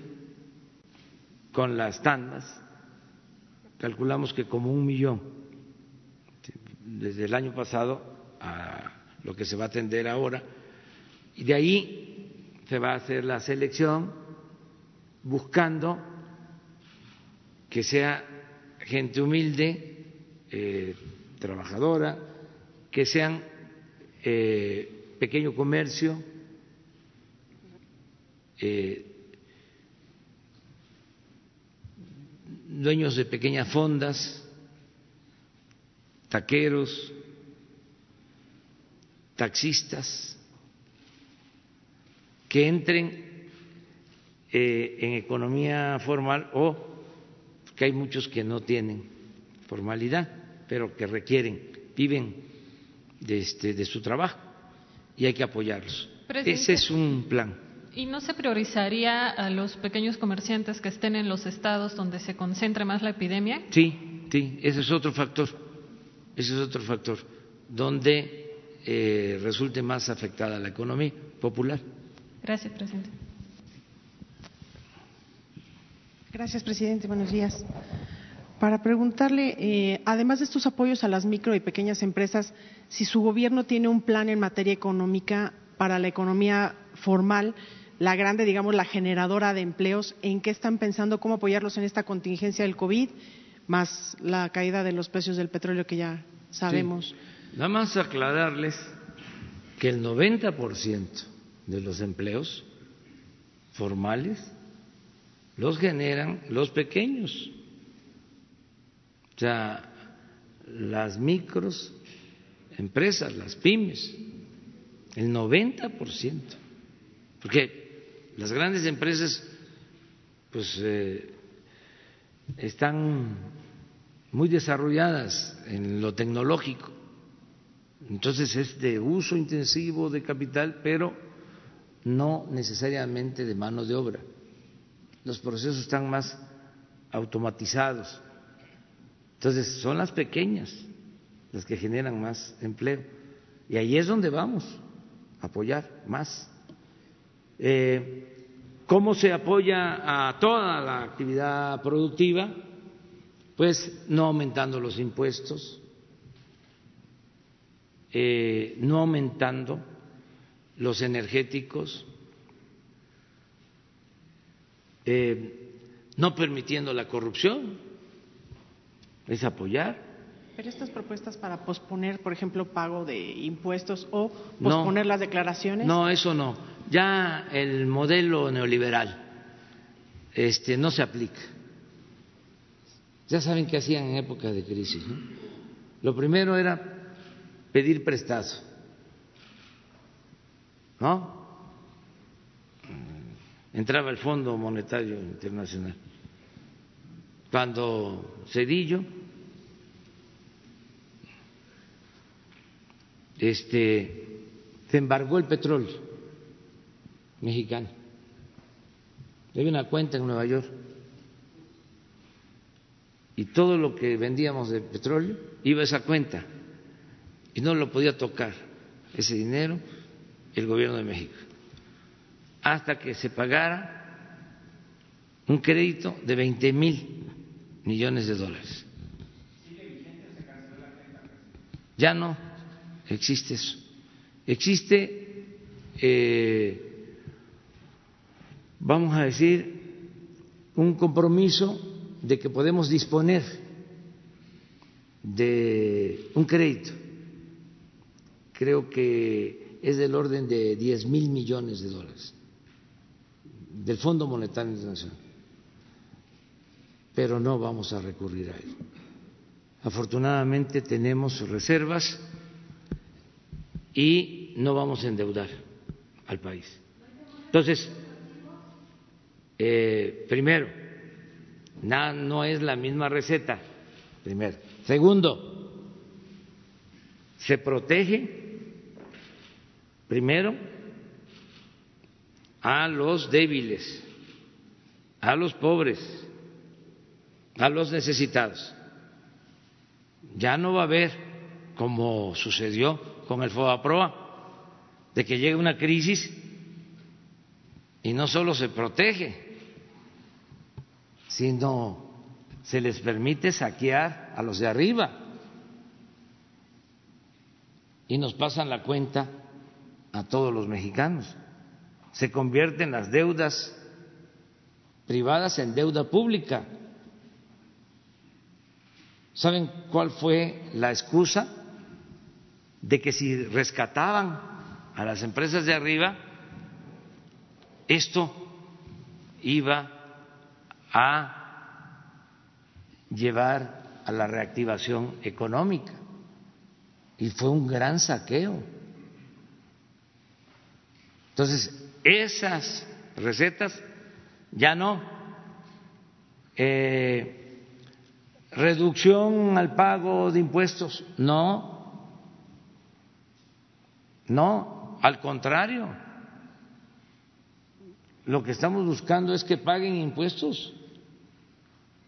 con las tandas, calculamos que como un millón, desde el año pasado a lo que se va a atender ahora, y de ahí se va a hacer la selección buscando que sea gente humilde, eh, trabajadora, que sean eh, pequeño comercio, dueños de pequeñas fondas, taqueros, taxistas, que entren eh, en economía formal o que hay muchos que no tienen formalidad, pero que requieren, viven de, este, de su trabajo y hay que apoyarlos. Ese es un plan. ¿Y no se priorizaría a los pequeños comerciantes que estén en los estados donde se concentre más la epidemia? Sí, sí, ese es otro factor. Ese es otro factor donde eh, resulte más afectada la economía popular. Gracias, presidente. Gracias, presidente. Buenos días. Para preguntarle, eh, además de estos apoyos a las micro y pequeñas empresas, si su gobierno tiene un plan en materia económica para la economía formal, la grande, digamos, la generadora de empleos, ¿en qué están pensando cómo apoyarlos en esta contingencia del COVID, más la caída de los precios del petróleo que ya sabemos? Nada más aclararles que el 90% de los empleos formales los generan los pequeños. O sea, las micros empresas, las pymes, el 90%, porque las grandes empresas pues eh, están muy desarrolladas en lo tecnológico, entonces es de uso intensivo de capital, pero no necesariamente de mano de obra. Los procesos están más automatizados entonces, son las pequeñas las que generan más empleo. Y ahí es donde vamos a apoyar más. Eh, ¿Cómo se apoya a toda la actividad productiva? Pues no aumentando los impuestos, eh, no aumentando los energéticos, eh, no permitiendo la corrupción es apoyar. Pero estas propuestas para posponer, por ejemplo, pago de impuestos o posponer las declaraciones. No, eso no. Ya el modelo neoliberal este, no se aplica. Ya saben qué hacían en época de crisis. ¿no? Lo primero era pedir prestado. ¿No? Entraba el Fondo Monetario Internacional. Cuando Cedillo este, se embargó el petróleo mexicano. Hay una cuenta en Nueva York y todo lo que vendíamos de petróleo iba a esa cuenta y no lo podía tocar ese dinero el gobierno de México hasta que se pagara un crédito de 20 mil millones de dólares. Ya no existe eso. Existe, eh, vamos a decir, un compromiso de que podemos disponer de un crédito. Creo que es del orden de 10 mil millones de dólares del Fondo Monetario Internacional. Pero no vamos a recurrir a él. Afortunadamente tenemos reservas y no vamos a endeudar al país. Entonces, eh, primero, no es la misma receta, primero. Segundo, se protege primero a los débiles, a los pobres, a los necesitados. Ya no va a haber, como sucedió con el FOBAPROA, de que llegue una crisis y no solo se protege, sino se les permite saquear a los de arriba y nos pasan la cuenta a todos los mexicanos. Se convierten las deudas privadas en deuda pública. ¿Saben cuál fue la excusa? de que si rescataban a las empresas de arriba, esto iba a llevar a la reactivación económica y fue un gran saqueo. Entonces, esas recetas ya no. Eh, reducción al pago de impuestos, no. No, al contrario. Lo que estamos buscando es que paguen impuestos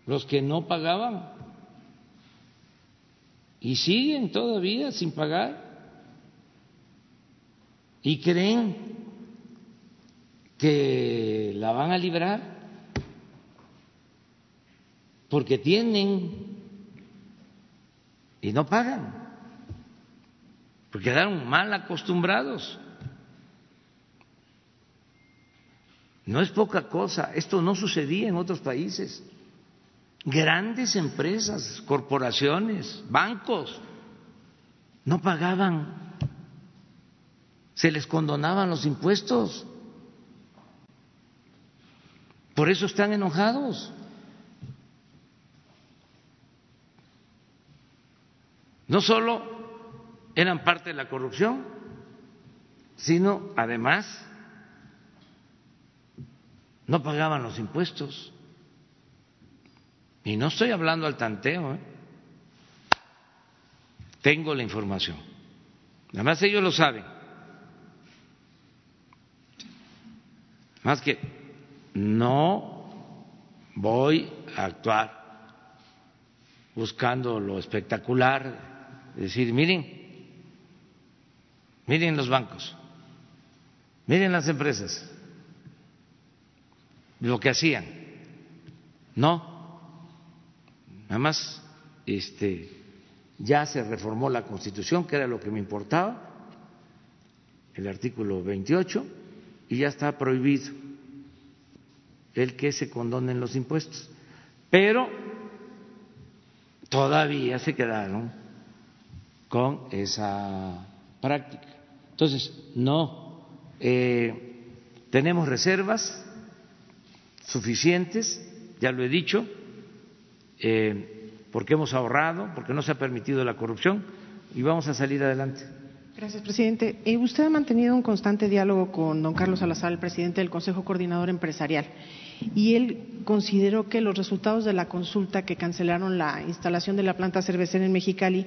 los que no pagaban y siguen todavía sin pagar y creen que la van a librar porque tienen y no pagan, porque quedaron mal acostumbrados. No es poca cosa, esto no sucedía en otros países. Grandes empresas, corporaciones, bancos, no pagaban, se les condonaban los impuestos. Por eso están enojados. No solo eran parte de la corrupción, sino además no pagaban los impuestos. Y no estoy hablando al tanteo, ¿eh? tengo la información. Además ellos lo saben. Más que no voy a actuar buscando lo espectacular, decir, miren, miren los bancos, miren las empresas, lo que hacían. No, nada más este, ya se reformó la Constitución, que era lo que me importaba, el artículo 28, y ya está prohibido el que se condonen los impuestos. Pero todavía se quedaron con esa práctica. Entonces, no, eh, tenemos reservas suficientes, ya lo he dicho, eh, porque hemos ahorrado, porque no se ha permitido la corrupción y vamos a salir adelante. Gracias, presidente. Eh, usted ha mantenido un constante diálogo con don Carlos Salazar, el presidente del Consejo Coordinador Empresarial, y él consideró que los resultados de la consulta que cancelaron la instalación de la planta cervecera en Mexicali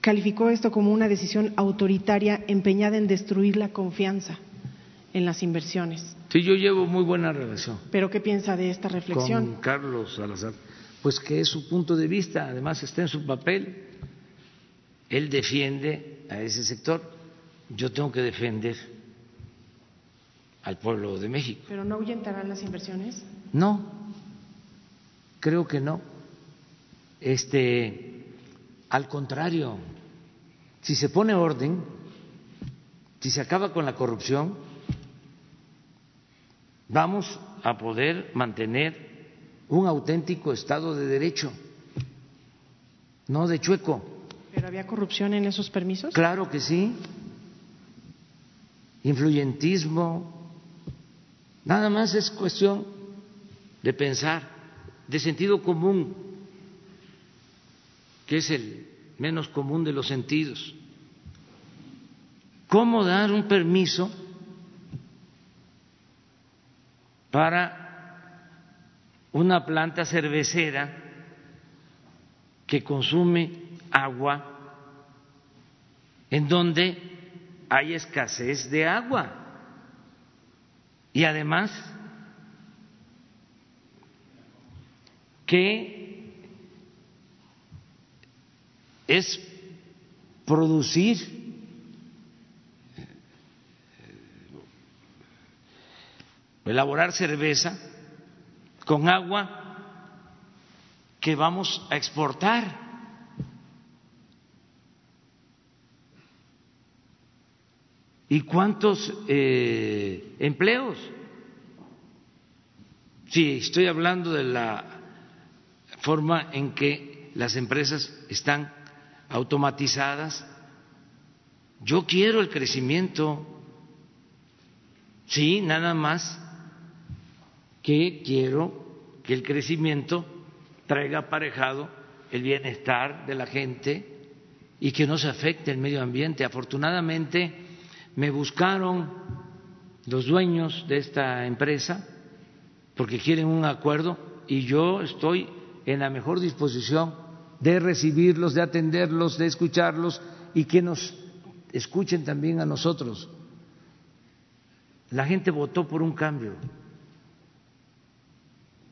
calificó esto como una decisión autoritaria empeñada en destruir la confianza en las inversiones. Sí, yo llevo muy buena relación. ¿Pero qué piensa de esta reflexión? Con Carlos Salazar. Pues que es su punto de vista, además está en su papel. Él defiende a ese sector, yo tengo que defender al pueblo de México. ¿Pero no ahuyentarán las inversiones? No, creo que no. Este, al contrario, si se pone orden, si se acaba con la corrupción, vamos a poder mantener un auténtico Estado de Derecho, no de chueco. ¿Pero había corrupción en esos permisos? Claro que sí. Influyentismo. Nada más es cuestión de pensar, de sentido común, que es el menos común de los sentidos. ¿Cómo dar un permiso para una planta cervecera que consume agua en donde hay escasez de agua. Y además que es producir elaborar cerveza con agua que vamos a exportar. ¿Y cuántos eh, empleos? Sí, estoy hablando de la forma en que las empresas están automatizadas. Yo quiero el crecimiento, sí, nada más que quiero que el crecimiento traiga aparejado el bienestar de la gente y que no se afecte el medio ambiente. Afortunadamente me buscaron los dueños de esta empresa porque quieren un acuerdo y yo estoy en la mejor disposición de recibirlos, de atenderlos, de escucharlos y que nos escuchen también a nosotros. La gente votó por un cambio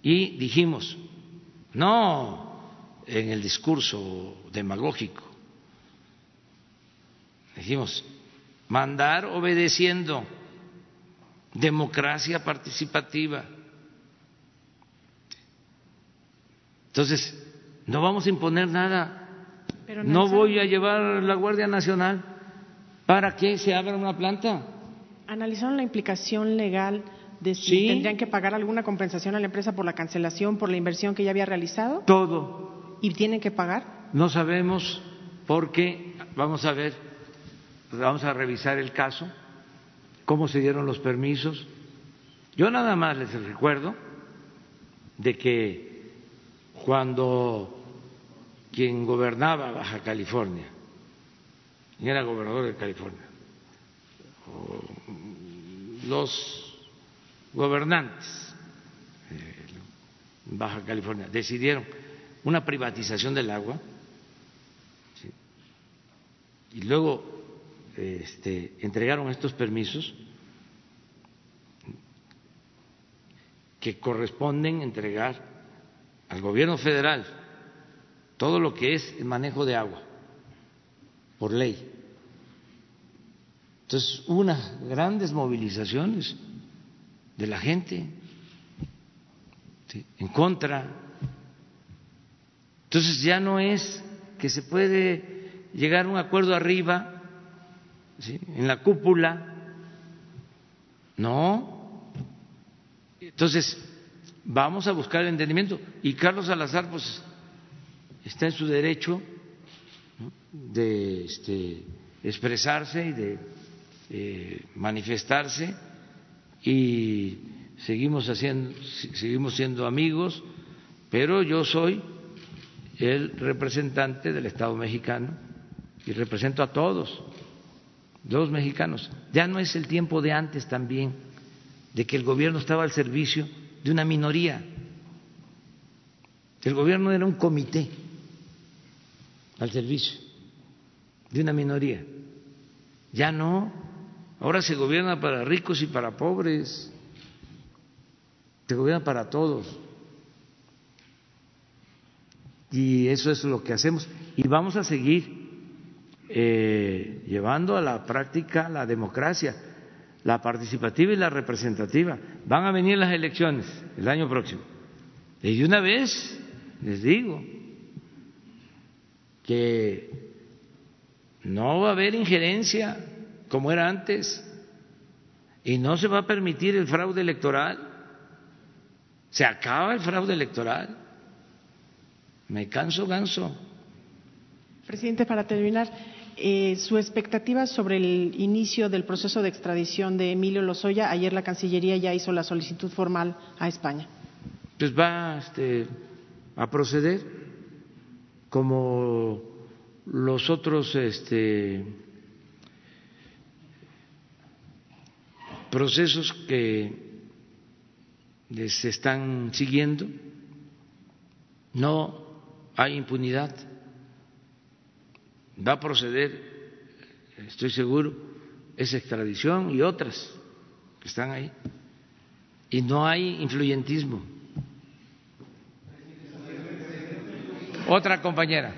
y dijimos, no en el discurso demagógico, dijimos, mandar obedeciendo, democracia participativa. Entonces, no vamos a imponer nada. no voy a llevar la Guardia Nacional para que se abra una planta. ¿Analizaron la implicación legal de si tendrían que pagar alguna compensación a la empresa por la cancelación, por la inversión que ya había realizado? Todo. ¿Y tienen que pagar? No sabemos porque, vamos a ver, vamos a revisar el caso, cómo se dieron los permisos. Yo nada más les recuerdo de que cuando quien gobernaba Baja California, era gobernador de California, los gobernantes en Baja California decidieron una privatización del agua y luego este, entregaron estos permisos que corresponden entregar al gobierno federal todo lo que es el manejo de agua por ley. Entonces, unas grandes movilizaciones de la gente en contra. Entonces ya no es que se puede llegar a un acuerdo arriba en la cúpula. No. Entonces, vamos a buscar el entendimiento. Y Carlos Salazar, pues, está en su derecho de este, expresarse y de eh, manifestarse y seguimos haciendo, seguimos siendo amigos, pero yo soy el representante del Estado mexicano y represento a todos los mexicanos. Ya no es el tiempo de antes también, de que el gobierno estaba al servicio de una minoría. El gobierno era un comité al servicio de una minoría. Ya no, ahora se gobierna para ricos y para pobres, se gobierna para todos. Y eso es lo que hacemos. Y vamos a seguir eh, llevando a la práctica la democracia, la participativa y la representativa. Van a venir las elecciones el año próximo. Y una vez les digo que no va a haber injerencia como era antes y no se va a permitir el fraude electoral. Se acaba el fraude electoral. Me canso ganso. Presidente, para terminar, eh, su expectativa sobre el inicio del proceso de extradición de Emilio Lozoya. Ayer la Cancillería ya hizo la solicitud formal a España. Pues va este, a proceder como los otros este, procesos que se están siguiendo. No hay impunidad va a proceder, estoy seguro, esa extradición y otras que están ahí. Y no hay influyentismo. Otra compañera.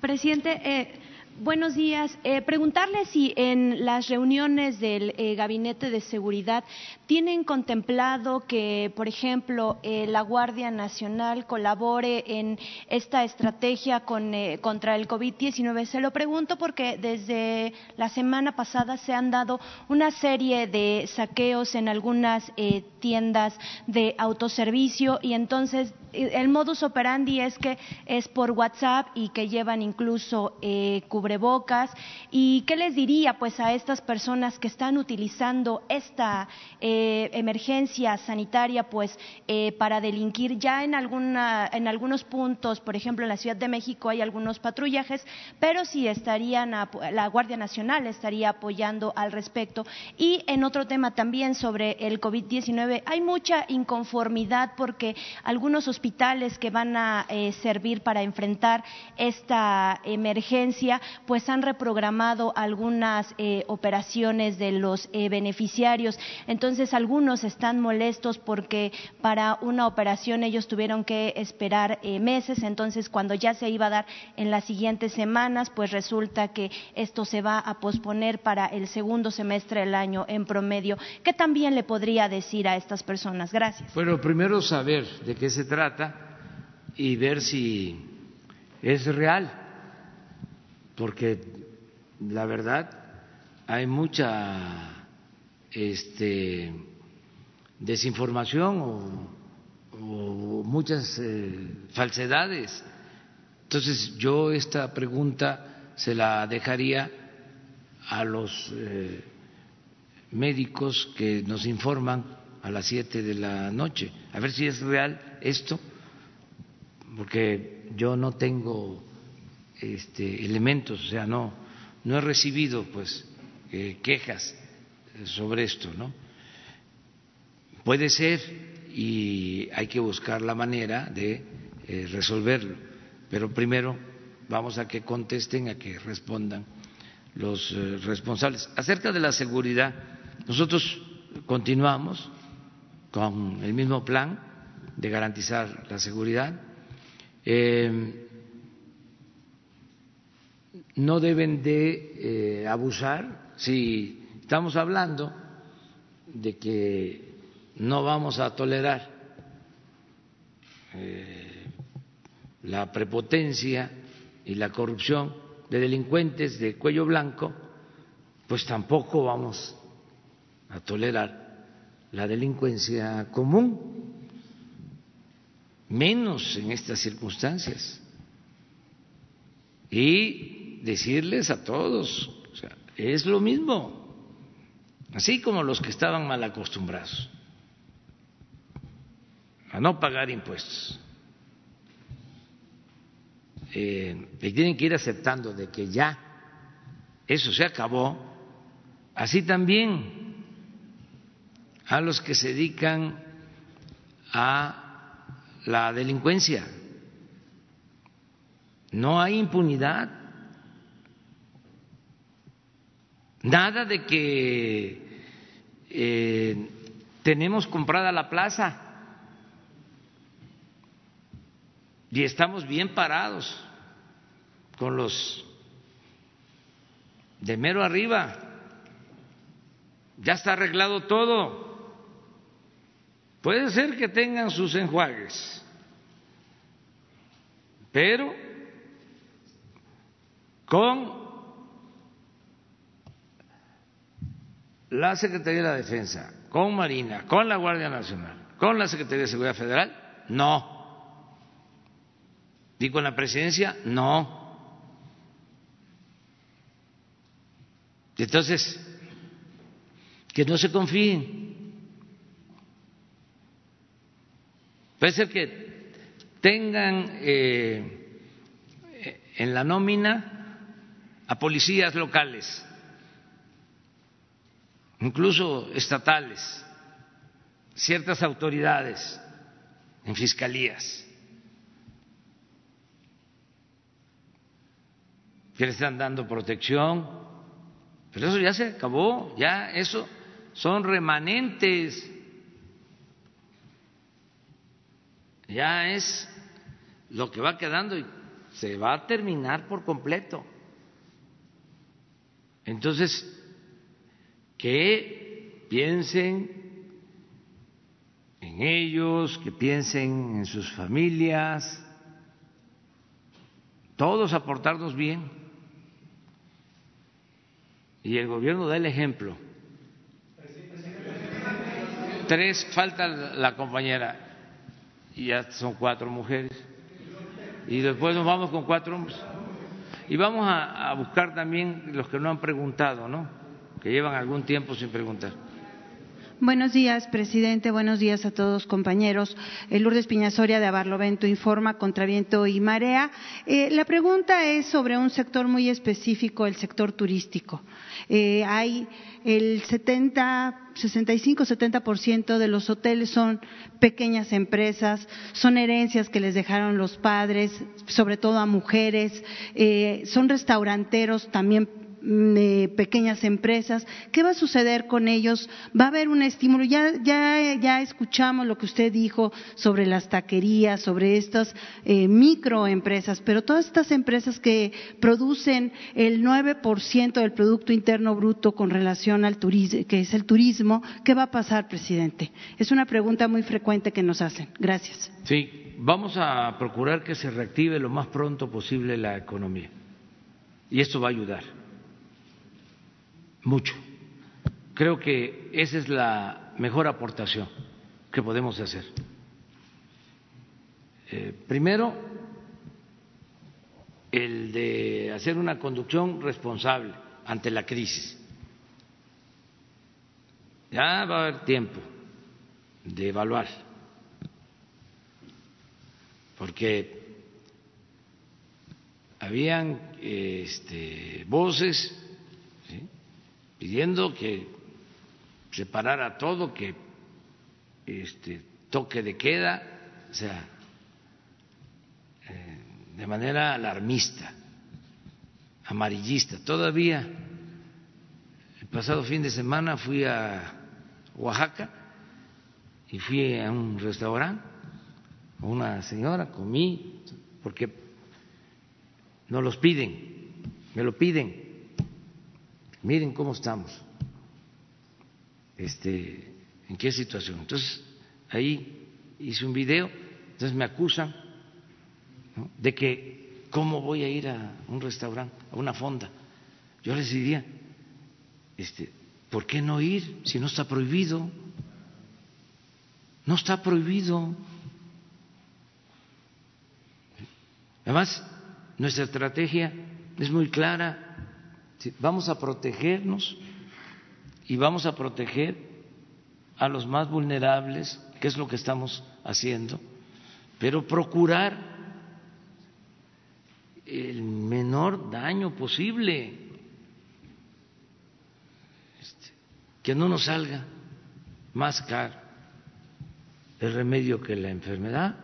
Presidente, eh, Buenos días. Eh, preguntarle si en las reuniones del eh, Gabinete de Seguridad tienen contemplado que, por ejemplo, eh, la Guardia Nacional colabore en esta estrategia contra el COVID-19. Se lo pregunto porque desde la semana pasada se han dado una serie de saqueos en algunas tiendas de autoservicio y entonces el modus operandi es que es por WhatsApp y que llevan incluso eh, cubrebocas. ¿Y qué les diría pues a estas personas que están utilizando esta eh, emergencia sanitaria pues eh, para delinquir? Ya en, alguna, en algunos puntos, por ejemplo en la Ciudad de México hay algunos patrullajes, pero sí estarían, la Guardia Nacional estaría apoyando al respecto. Y en otro tema también sobre el COVID-19, hay mucha inconformidad porque algunos hospitales que van a eh, servir para enfrentar esta emergencia, pues han reprogramado algunas eh, operaciones de los eh, beneficiarios. Entonces, algunos están molestos porque para una operación ellos tuvieron que esperar meses. Entonces, cuando ya se iba a dar en las siguientes semanas, pues resulta que esto se va a posponer para el segundo semestre del año en promedio. ¿Qué también le podría decir a estas personas? Gracias. Bueno, primero saber de qué se trata y ver si es real, porque la verdad hay mucha este, desinformación o, muchas eh, falsedades. Entonces yo esta pregunta se la dejaría a los eh, médicos que nos informan a las siete de la noche, a ver si es real esto, porque yo no tengo este, elementos, o sea, no, no he recibido pues eh, quejas sobre esto, ¿no? Puede ser y hay que buscar la manera de eh, resolverlo, pero primero vamos a que contesten, a que respondan los eh, responsables. Acerca de la seguridad, nosotros continuamos con el mismo plan de garantizar la seguridad. No deben de eh, abusar si estamos hablando de que no vamos a tolerar eh, la prepotencia y la corrupción de delincuentes de cuello blanco, pues tampoco vamos a tolerar la delincuencia común, menos en estas circunstancias. Y decirles a todos, es lo mismo, así como los que estaban mal acostumbrados a no pagar impuestos. Eh, y tienen que ir aceptando de que ya eso se acabó, así también a los que se dedican a la delincuencia. No hay impunidad. Nada de que eh, tenemos comprada la plaza y estamos bien parados con los de mero arriba. Ya está arreglado todo. Puede ser que tengan sus enjuagues, pero con la Secretaría de la Defensa, con Marina, con la Guardia Nacional, con la Secretaría de Seguridad Federal, no. Y con la presidencia, no. Entonces, que no se confíen. Puede ser que tengan eh, en la nómina a policías locales, incluso estatales, ciertas autoridades en fiscalías que le están dando protección, pero eso ya se acabó, ya eso son remanentes ya es lo que va quedando y se va a terminar por completo. Entonces, que piensen en ellos, que piensen en sus familias, todos aportarnos bien. Y el gobierno da el ejemplo. Tres, falta la compañera. y ya son cuatro mujeres. Y después nos vamos con cuatro hombres. Y vamos a, a buscar también los que no han preguntado, ¿no? Que llevan algún tiempo sin preguntar. Buenos días, presidente. Buenos días a todos, compañeros. Eh, Lourdes Piñasoria de Abarlovento informa contra viento y marea. Eh, la pregunta es sobre un sector muy específico, el sector turístico. Eh, hay el 70, 65, 70% de los hoteles son pequeñas empresas, son herencias que les dejaron los padres, sobre todo a mujeres, eh, son restauranteros también de pequeñas empresas. ¿Qué va a suceder con ellos? ¿Va a haber un estímulo? Ya, ya, ya escuchamos lo que usted dijo sobre las taquerías, sobre estas eh, microempresas, pero todas estas empresas que producen el 9% del Producto Interno Bruto con relación al turismo, que es el turismo, ¿qué va a pasar, presidente? Es una pregunta muy frecuente que nos hacen. Gracias. Sí, vamos a procurar que se reactive lo más pronto posible la economía. Y esto va a ayudar mucho. Creo que esa es la mejor aportación que podemos hacer. Eh, primero, el de hacer una conducción responsable ante la crisis. Ya va a haber tiempo de evaluar, porque habían este, voces pidiendo que se parara todo, que este, toque de queda, o sea, eh, de manera alarmista, amarillista. Todavía el pasado fin de semana fui a Oaxaca y fui a un restaurante, una señora, comí, porque no los piden, me lo piden miren cómo estamos, este, en qué situación. Entonces, ahí hice un video, entonces me acusan de que cómo voy a ir a un restaurante, a una fonda. Yo les diría, este, ¿por qué no ir si no está prohibido? No está prohibido. Además, nuestra estrategia es muy clara Vamos a protegernos y vamos a proteger a los más vulnerables, que es lo que estamos haciendo, pero procurar el menor daño posible, este, que no nos salga más caro el remedio que la enfermedad,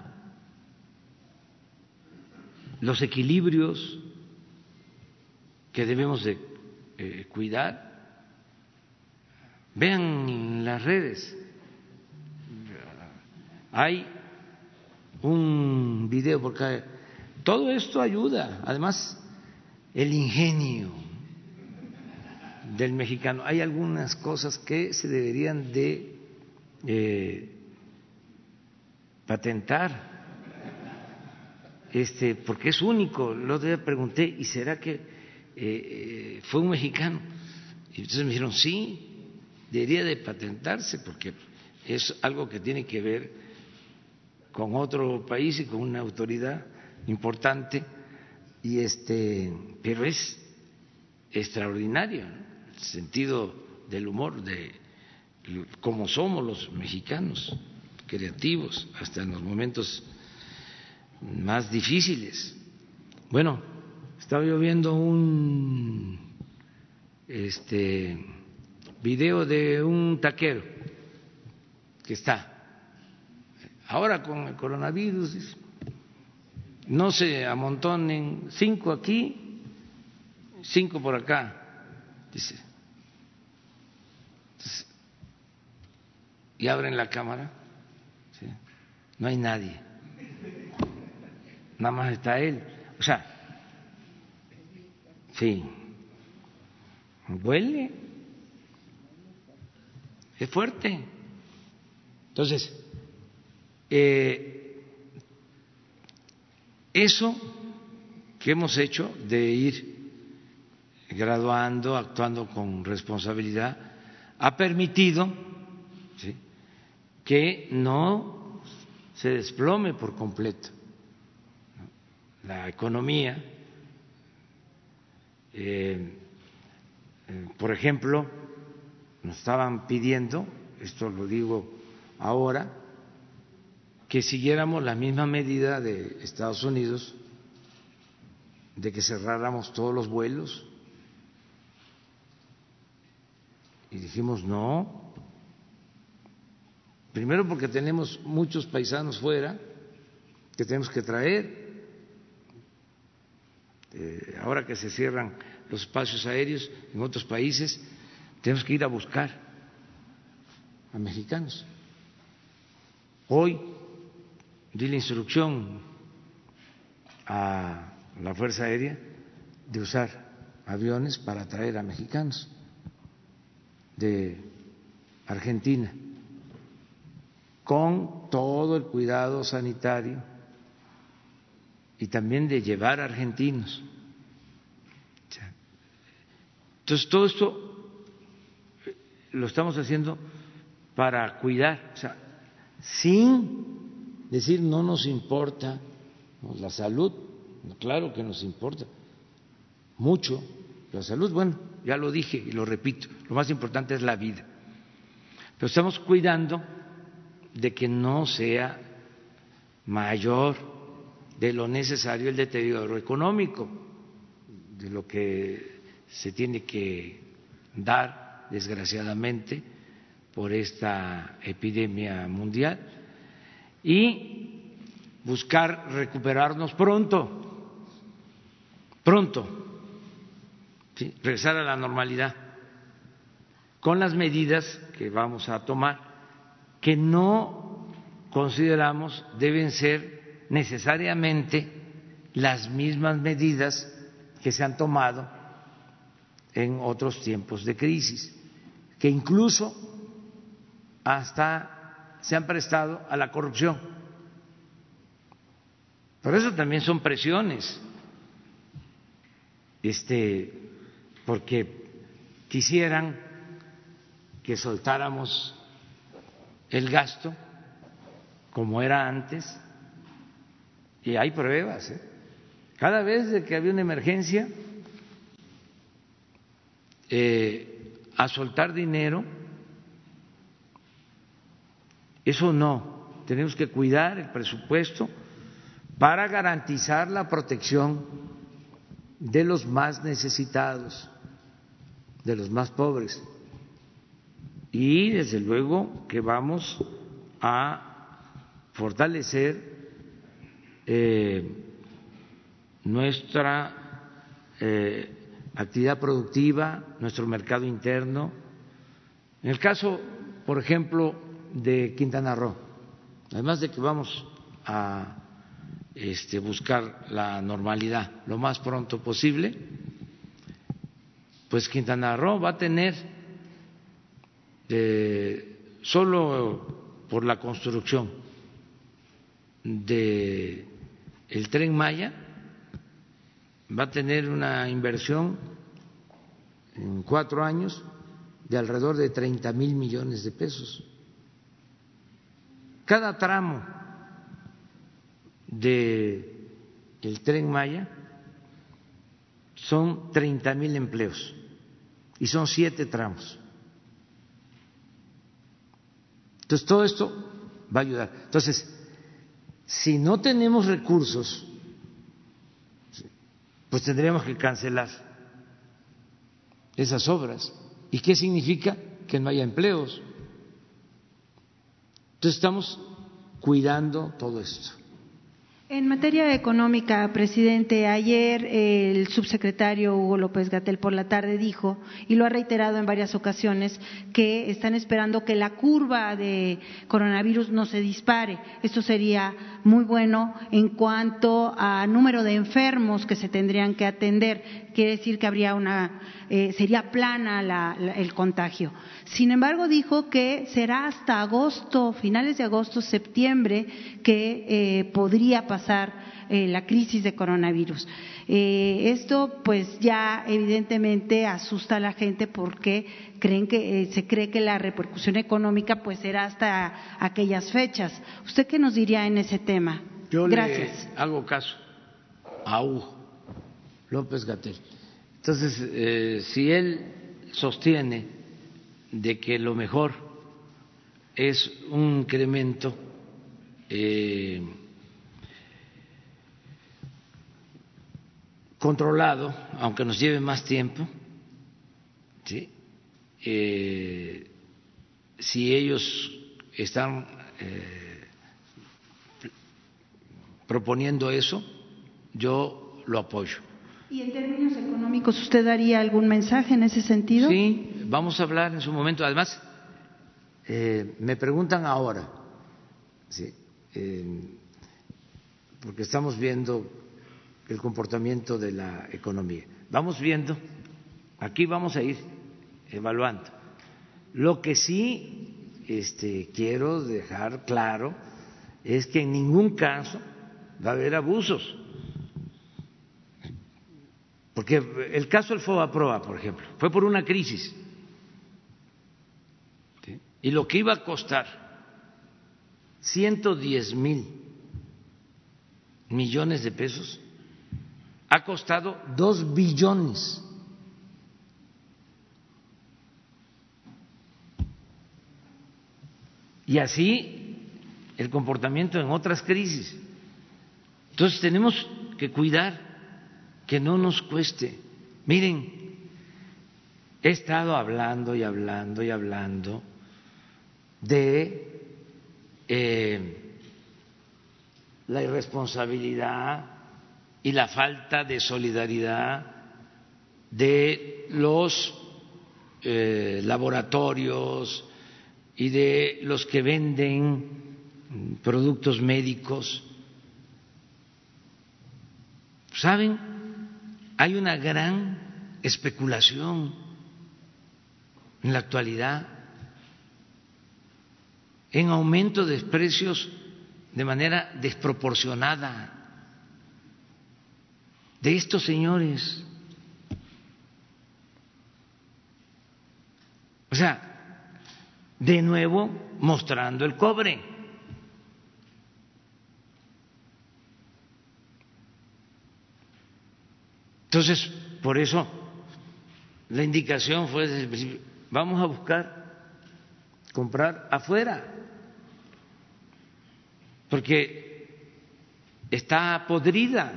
los equilibrios que debemos de eh, cuidar. Vean las redes, hay un video porque todo esto ayuda, además el ingenio del mexicano. Hay algunas cosas que se deberían de eh, patentar, este, porque es único. Lo otro pregunté, ¿y será que eh, fue un mexicano. Y entonces me dijeron, sí, debería de patentarse porque es algo que tiene que ver con otro país y con una autoridad importante. Y este pero es extraordinario el sentido del humor de cómo somos los mexicanos creativos hasta en los momentos más difíciles. Bueno estaba yo viendo un este video de un taquero que está ahora con el coronavirus no se amontonen cinco aquí cinco por acá dice. Y abren la cámara no hay nadie. Nada más está él. O sea Sí. Duele. Es fuerte. Entonces, eh, eso que hemos hecho de ir graduando, actuando con responsabilidad, ha permitido que no se desplome por completo la economía. Eh, eh, por ejemplo, nos estaban pidiendo, esto lo digo ahora, que siguiéramos la misma medida de Estados Unidos de que cerráramos todos los vuelos. Y dijimos, no, primero porque tenemos muchos paisanos fuera que tenemos que traer, eh, ahora que se cierran los espacios aéreos en otros países, tenemos que ir a buscar a mexicanos. Hoy di la instrucción a la Fuerza Aérea de usar aviones para traer a mexicanos de Argentina, con todo el cuidado sanitario y también de llevar a argentinos. Entonces, todo esto lo estamos haciendo para cuidar, o sea, sin decir no nos importa la salud, claro que nos importa mucho la salud, bueno, ya lo dije y lo repito, lo más importante es la vida, pero estamos cuidando de que no sea mayor de lo necesario el deterioro económico, de lo que se tiene que dar, desgraciadamente, por esta epidemia mundial y buscar recuperarnos pronto, pronto, regresar a la normalidad con las medidas que vamos a tomar, que no consideramos deben ser necesariamente las mismas medidas que se han tomado en otros tiempos de crisis, que incluso hasta se han prestado a la corrupción. Por eso también son presiones, este, porque quisieran que soltáramos el gasto como era antes, y hay pruebas. ¿eh? Cada vez que había una emergencia, eh, a soltar dinero, eso no, tenemos que cuidar el presupuesto para garantizar la protección de los más necesitados, de los más pobres. Y desde luego que vamos a fortalecer eh, nuestra eh, actividad productiva, nuestro mercado interno. En el caso, por ejemplo, de Quintana Roo, además de que vamos a este, buscar la normalidad lo más pronto posible, pues Quintana Roo va a tener eh, solo por la construcción de el tren Maya va a tener una inversión en cuatro años de alrededor de 30 mil millones de pesos. Cada tramo de tren Maya son 30 mil empleos y son siete tramos. Entonces todo esto va a ayudar. Entonces si no tenemos recursos, pues tendríamos que cancelar esas obras. ¿Y qué significa? Que no haya empleos. Entonces estamos cuidando todo esto. En materia económica, presidente, ayer el subsecretario Hugo López Gatel por la tarde dijo, y lo ha reiterado en varias ocasiones, que están esperando que la curva de coronavirus no se dispare. Esto sería muy bueno en cuanto a número de enfermos que se tendrían que atender. Quiere decir que habría una, eh, sería plana el contagio. Sin embargo, dijo que será hasta agosto, finales de agosto, septiembre, que eh, podría pasar eh, la crisis de coronavirus. Eh, esto pues ya evidentemente asusta a la gente porque creen que se cree que la repercusión económica pues será hasta aquellas fechas. ¿Usted qué nos diría en ese tema? Yo Gracias. le hago caso a Hugo López Gatel. Entonces, si él sostiene de que lo mejor es un incremento eh, controlado, aunque nos lleve más tiempo, ¿sí? Eh, si ellos están eh, proponiendo eso, yo lo apoyo. ¿Y en términos económicos usted daría algún mensaje en ese sentido? Sí, vamos a hablar en su momento. Además, eh, me preguntan ahora, ¿sí? eh, porque estamos viendo el comportamiento de la economía. Vamos viendo, aquí vamos a ir evaluando. Lo que sí este, quiero dejar claro es que en ningún caso va a haber abusos. Porque el caso del FOBAPROA, por ejemplo, fue por una crisis. Y lo que iba a costar 110 mil millones de pesos ha costado dos billones. Y así el comportamiento en otras crisis. Entonces tenemos que cuidar que no nos cueste. Miren, he estado hablando y hablando y hablando de eh, la irresponsabilidad y la falta de solidaridad de los eh, laboratorios y de los que venden productos médicos. ¿Saben? Hay una gran especulación en la actualidad, en aumento de precios de manera desproporcionada de estos señores. O sea, de nuevo mostrando el cobre. Entonces, por eso la indicación fue vamos a buscar comprar afuera, porque está podrida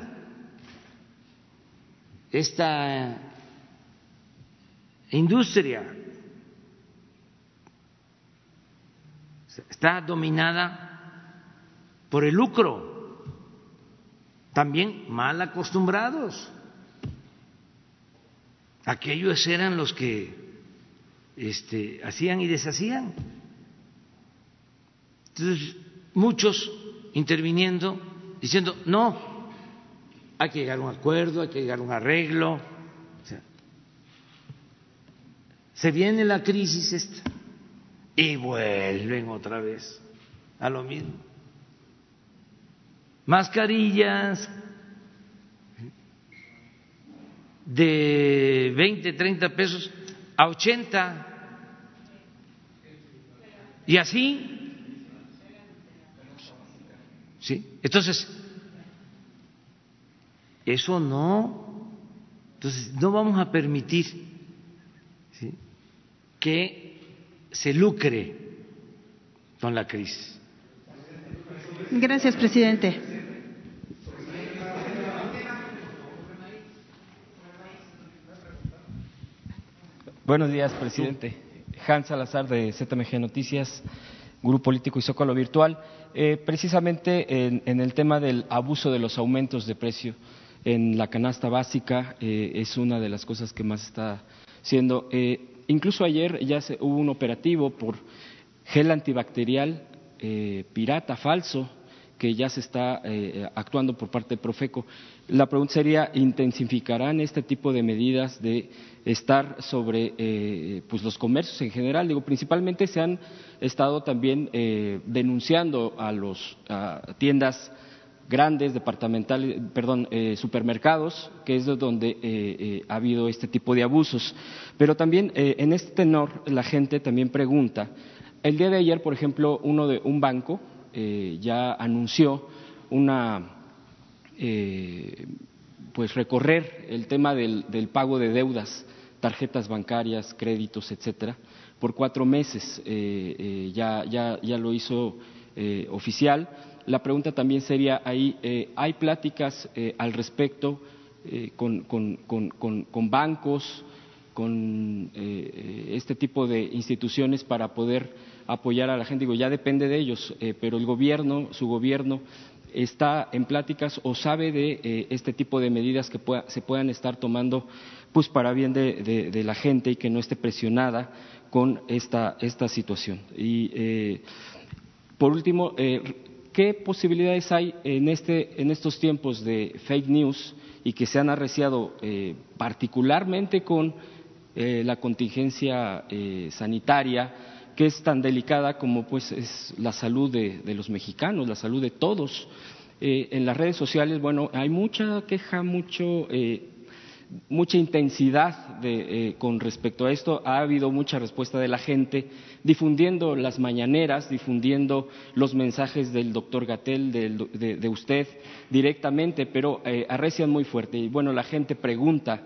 esta industria, está dominada por el lucro, también mal acostumbrados aquellos eran los que este, hacían y deshacían. Entonces, muchos interviniendo, diciendo, no, hay que llegar a un acuerdo, hay que llegar a un arreglo. Se viene la crisis esta y vuelven otra vez a lo mismo. Mascarillas, de 20, 30 pesos a 80. Y así. ¿Sí? Entonces, eso no. Entonces, no vamos a permitir ¿sí? que se lucre con la crisis. Gracias, presidente. Buenos días, presidente. Hans Salazar de ZMG Noticias, Grupo Político y Zócalo Virtual. Eh, precisamente en, en, el tema del abuso de los aumentos de precio en la canasta básica eh, es una de las cosas que más está siendo. Eh, incluso ayer ya se, hubo un operativo por gel antibacterial pirata falso que ya se está eh, actuando por parte de Profeco. La pregunta sería, ¿intensificarán este tipo de medidas de estar sobre eh, pues los comercios en general? Digo, principalmente se han estado también eh, denunciando a las tiendas grandes, departamentales, perdón, eh, supermercados, que es donde eh, ha habido este tipo de abusos. Pero también en este tenor la gente también pregunta. El día de ayer, por ejemplo, uno de un banco ya anunció una pues recorrer el tema del, del pago de deudas tarjetas bancarias, créditos, etcétera, por cuatro meses. Eh, eh, ya, ya, ya, lo hizo eh, oficial. La pregunta también sería ahí, ¿hay pláticas al respecto con, con, con, con, bancos, con este tipo de instituciones para poder apoyar a la gente? Digo, ya depende de ellos, pero el gobierno, su gobierno, está en pláticas o sabe de este tipo de medidas que se puedan estar tomando pues para bien de, la gente y que no esté presionada con esta, esta situación. Y eh, por último, eh, ¿qué posibilidades hay en, este, en estos tiempos de fake news y que se han arreciado eh, particularmente con la contingencia sanitaria? Que es tan delicada como pues es la salud de, de los mexicanos, la salud de todos. en las redes sociales, bueno, hay mucha queja, mucho mucha intensidad eh, con respecto a esto. Ha habido mucha respuesta de la gente difundiendo las mañaneras, difundiendo los mensajes del doctor Gatel, de, usted directamente, pero eh, arrecian muy fuerte. Y bueno, la gente pregunta,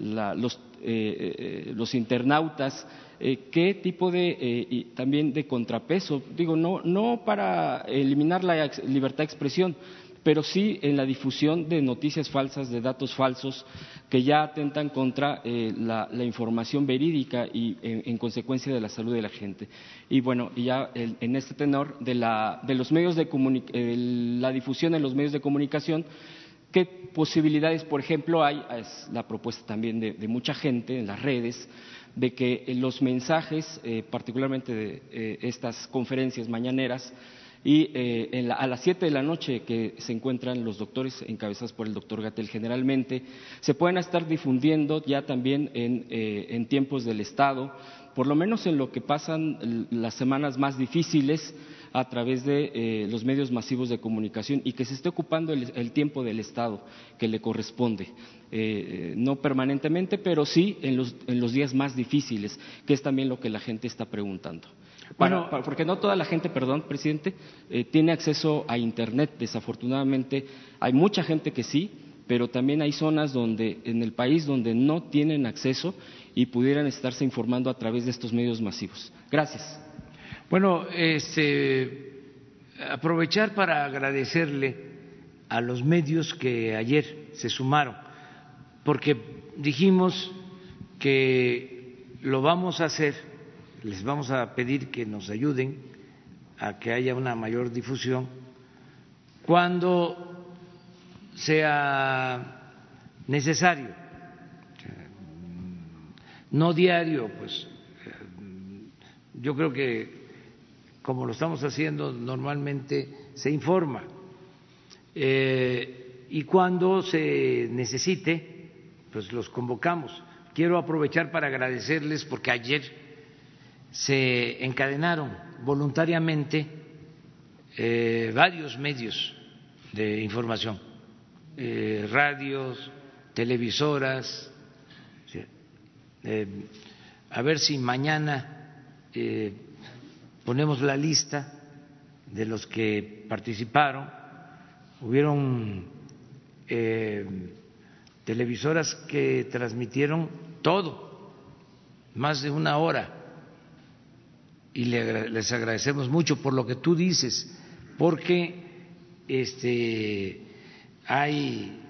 los, eh, los, internautas, qué tipo de también de contrapeso, digo, no, no para eliminar la libertad de expresión, pero sí en la difusión de noticias falsas, de datos falsos, que ya atentan contra eh, la, información verídica y en, consecuencia de la salud de la gente. Y bueno, ya en este tenor de la, de los medios de la difusión en los medios de comunicación, ¿qué posibilidades, por ejemplo, hay? Es la propuesta también de, mucha gente en las redes de que los mensajes, eh, particularmente de eh, estas conferencias mañaneras, y eh, a las siete de la noche que se encuentran los doctores encabezados por el doctor Gatel generalmente, se pueden estar difundiendo ya también en, en tiempos del Estado, por lo menos en lo que pasan las semanas más difíciles a través de eh, los medios masivos de comunicación y que se esté ocupando el, tiempo del Estado que le corresponde, no permanentemente, pero sí en los, en los días más difíciles, que es también lo que la gente está preguntando bueno, porque no toda la gente, perdón, presidente, eh, tiene acceso a Internet. Desafortunadamente, hay mucha gente que sí, pero también hay zonas donde, en el país donde no tienen acceso y pudieran estarse informando a través de estos medios masivos. Gracias. Bueno, este, aprovechar para agradecerle a los medios que ayer se sumaron, porque dijimos que lo vamos a hacer les vamos a pedir que nos ayuden a que haya una mayor difusión cuando sea necesario, no diario, pues yo creo que como lo estamos haciendo normalmente se informa eh, y cuando se necesite, pues los convocamos. Quiero aprovechar para agradecerles porque ayer se encadenaron voluntariamente eh, varios medios de información, eh, radios, televisoras, a ver si mañana ponemos la lista de los que participaron. Hubieron televisoras que transmitieron todo, más de una hora y les agradecemos mucho por lo que tú dices, porque este, hay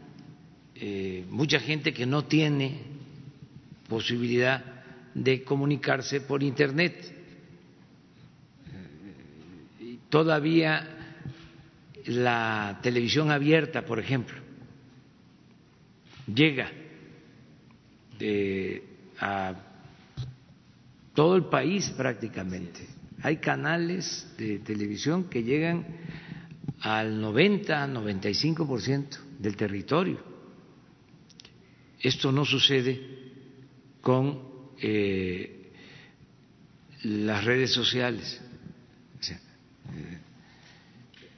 eh, mucha gente que no tiene posibilidad de comunicarse por Internet. Todavía la televisión abierta, por ejemplo, llega a todo el país prácticamente. Hay canales de televisión que llegan al 90, 95% del territorio. Esto no sucede con eh, las redes sociales.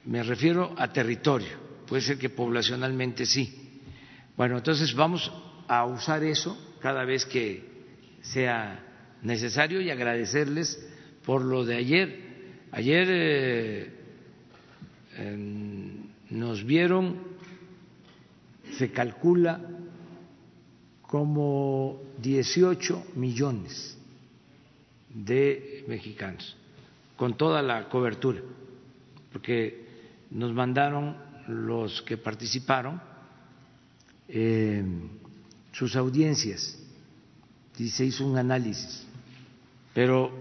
Me refiero a territorio. puede ser que poblacionalmente sí. Bueno, entonces vamos a usar eso cada vez que sea necesario y agradecerles por lo de ayer. Ayer eh, nos vieron, se calcula como 18 millones de mexicanos, con toda la cobertura, porque nos mandaron los que participaron eh, sus audiencias y se hizo un análisis, pero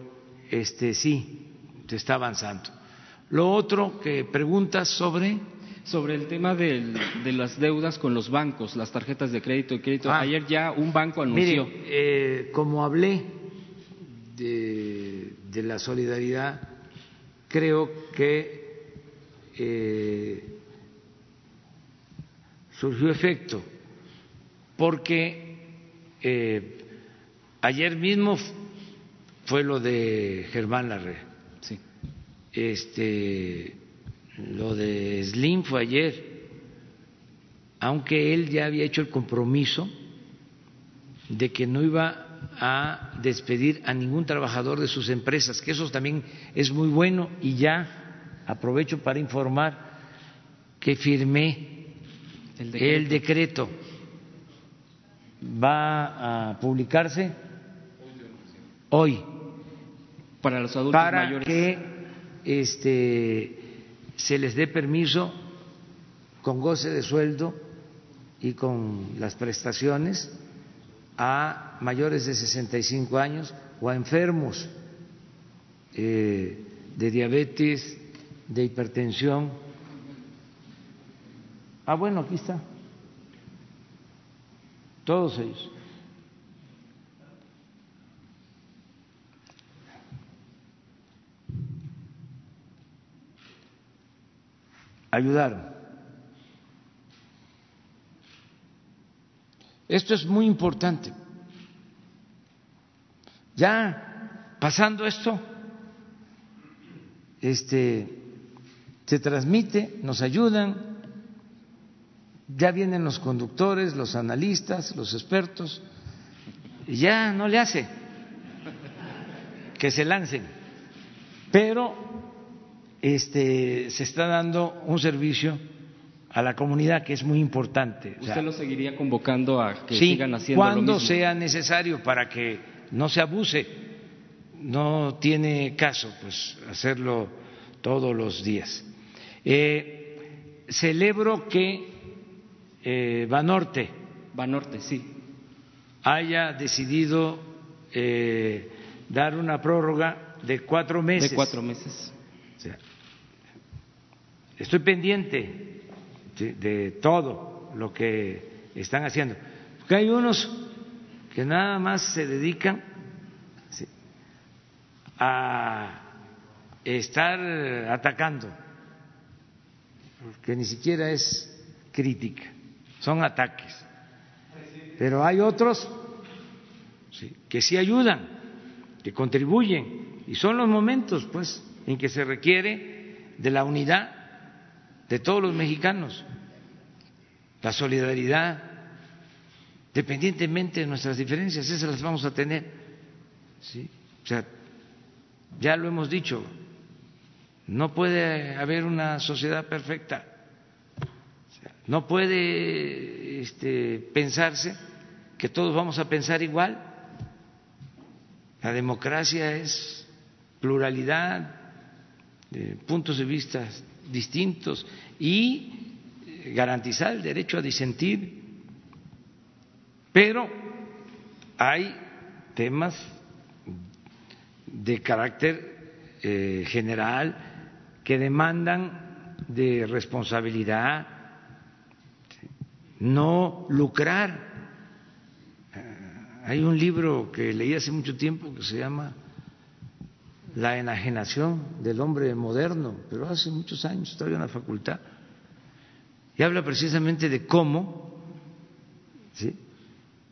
este sí se está avanzando. Lo otro que preguntas sobre sobre el tema de, las deudas con los bancos, las tarjetas de crédito y crédito. Ah. Ayer ya un banco anunció. Mire, eh, como hablé de, la solidaridad, creo que eh, surgió efecto, porque eh, ayer mismo fue lo de Germán Larrea. Sí. Este, lo de Slim fue ayer, aunque él ya había hecho el compromiso de que no iba a despedir a ningún trabajador de sus empresas, que eso también es muy bueno y ya aprovecho para informar que firmé el decreto. Va a publicarse hoy. Para los adultos para que este se les dé permiso con goce de sueldo y con las prestaciones a mayores de 65 años o a enfermos eh, de diabetes, de hipertensión. Ah, bueno, aquí está. Todos ellos. ayudaron. Esto es muy importante. Ya pasando esto, este se transmite, nos ayudan, ya vienen los conductores, los analistas, los expertos, y ya no le hace que se lancen. Pero este, se está dando un servicio a la comunidad que es muy importante. ¿Usted lo seguiría convocando a que sigan haciendo cuando sea necesario para que no se abuse. No tiene caso pues hacerlo todos los días. Eh, celebro que eh, Banorte, Banorte, sí, haya decidido eh, dar una prórroga de cuatro meses. De cuatro meses. Estoy pendiente de, todo lo que están haciendo. Porque hay unos que nada más se dedican a estar atacando, que ni siquiera es crítica, son ataques. Pero hay otros que sí ayudan, que contribuyen, y son los momentos, pues, en que se requiere de la unidad de todos los mexicanos, la solidaridad, dependientemente de nuestras diferencias, esas las vamos a tener. O sea, ya lo hemos dicho, no puede haber una sociedad perfecta, no puede este, pensarse que todos vamos a pensar igual. La democracia es pluralidad puntos de vista distintos y garantizar el derecho a disentir. Pero hay temas de carácter eh, general que demandan de responsabilidad, no lucrar. Eh, hay un libro que leí hace mucho tiempo que se llama la enajenación del hombre moderno, pero hace muchos años, estaba en la facultad, y habla precisamente de cómo,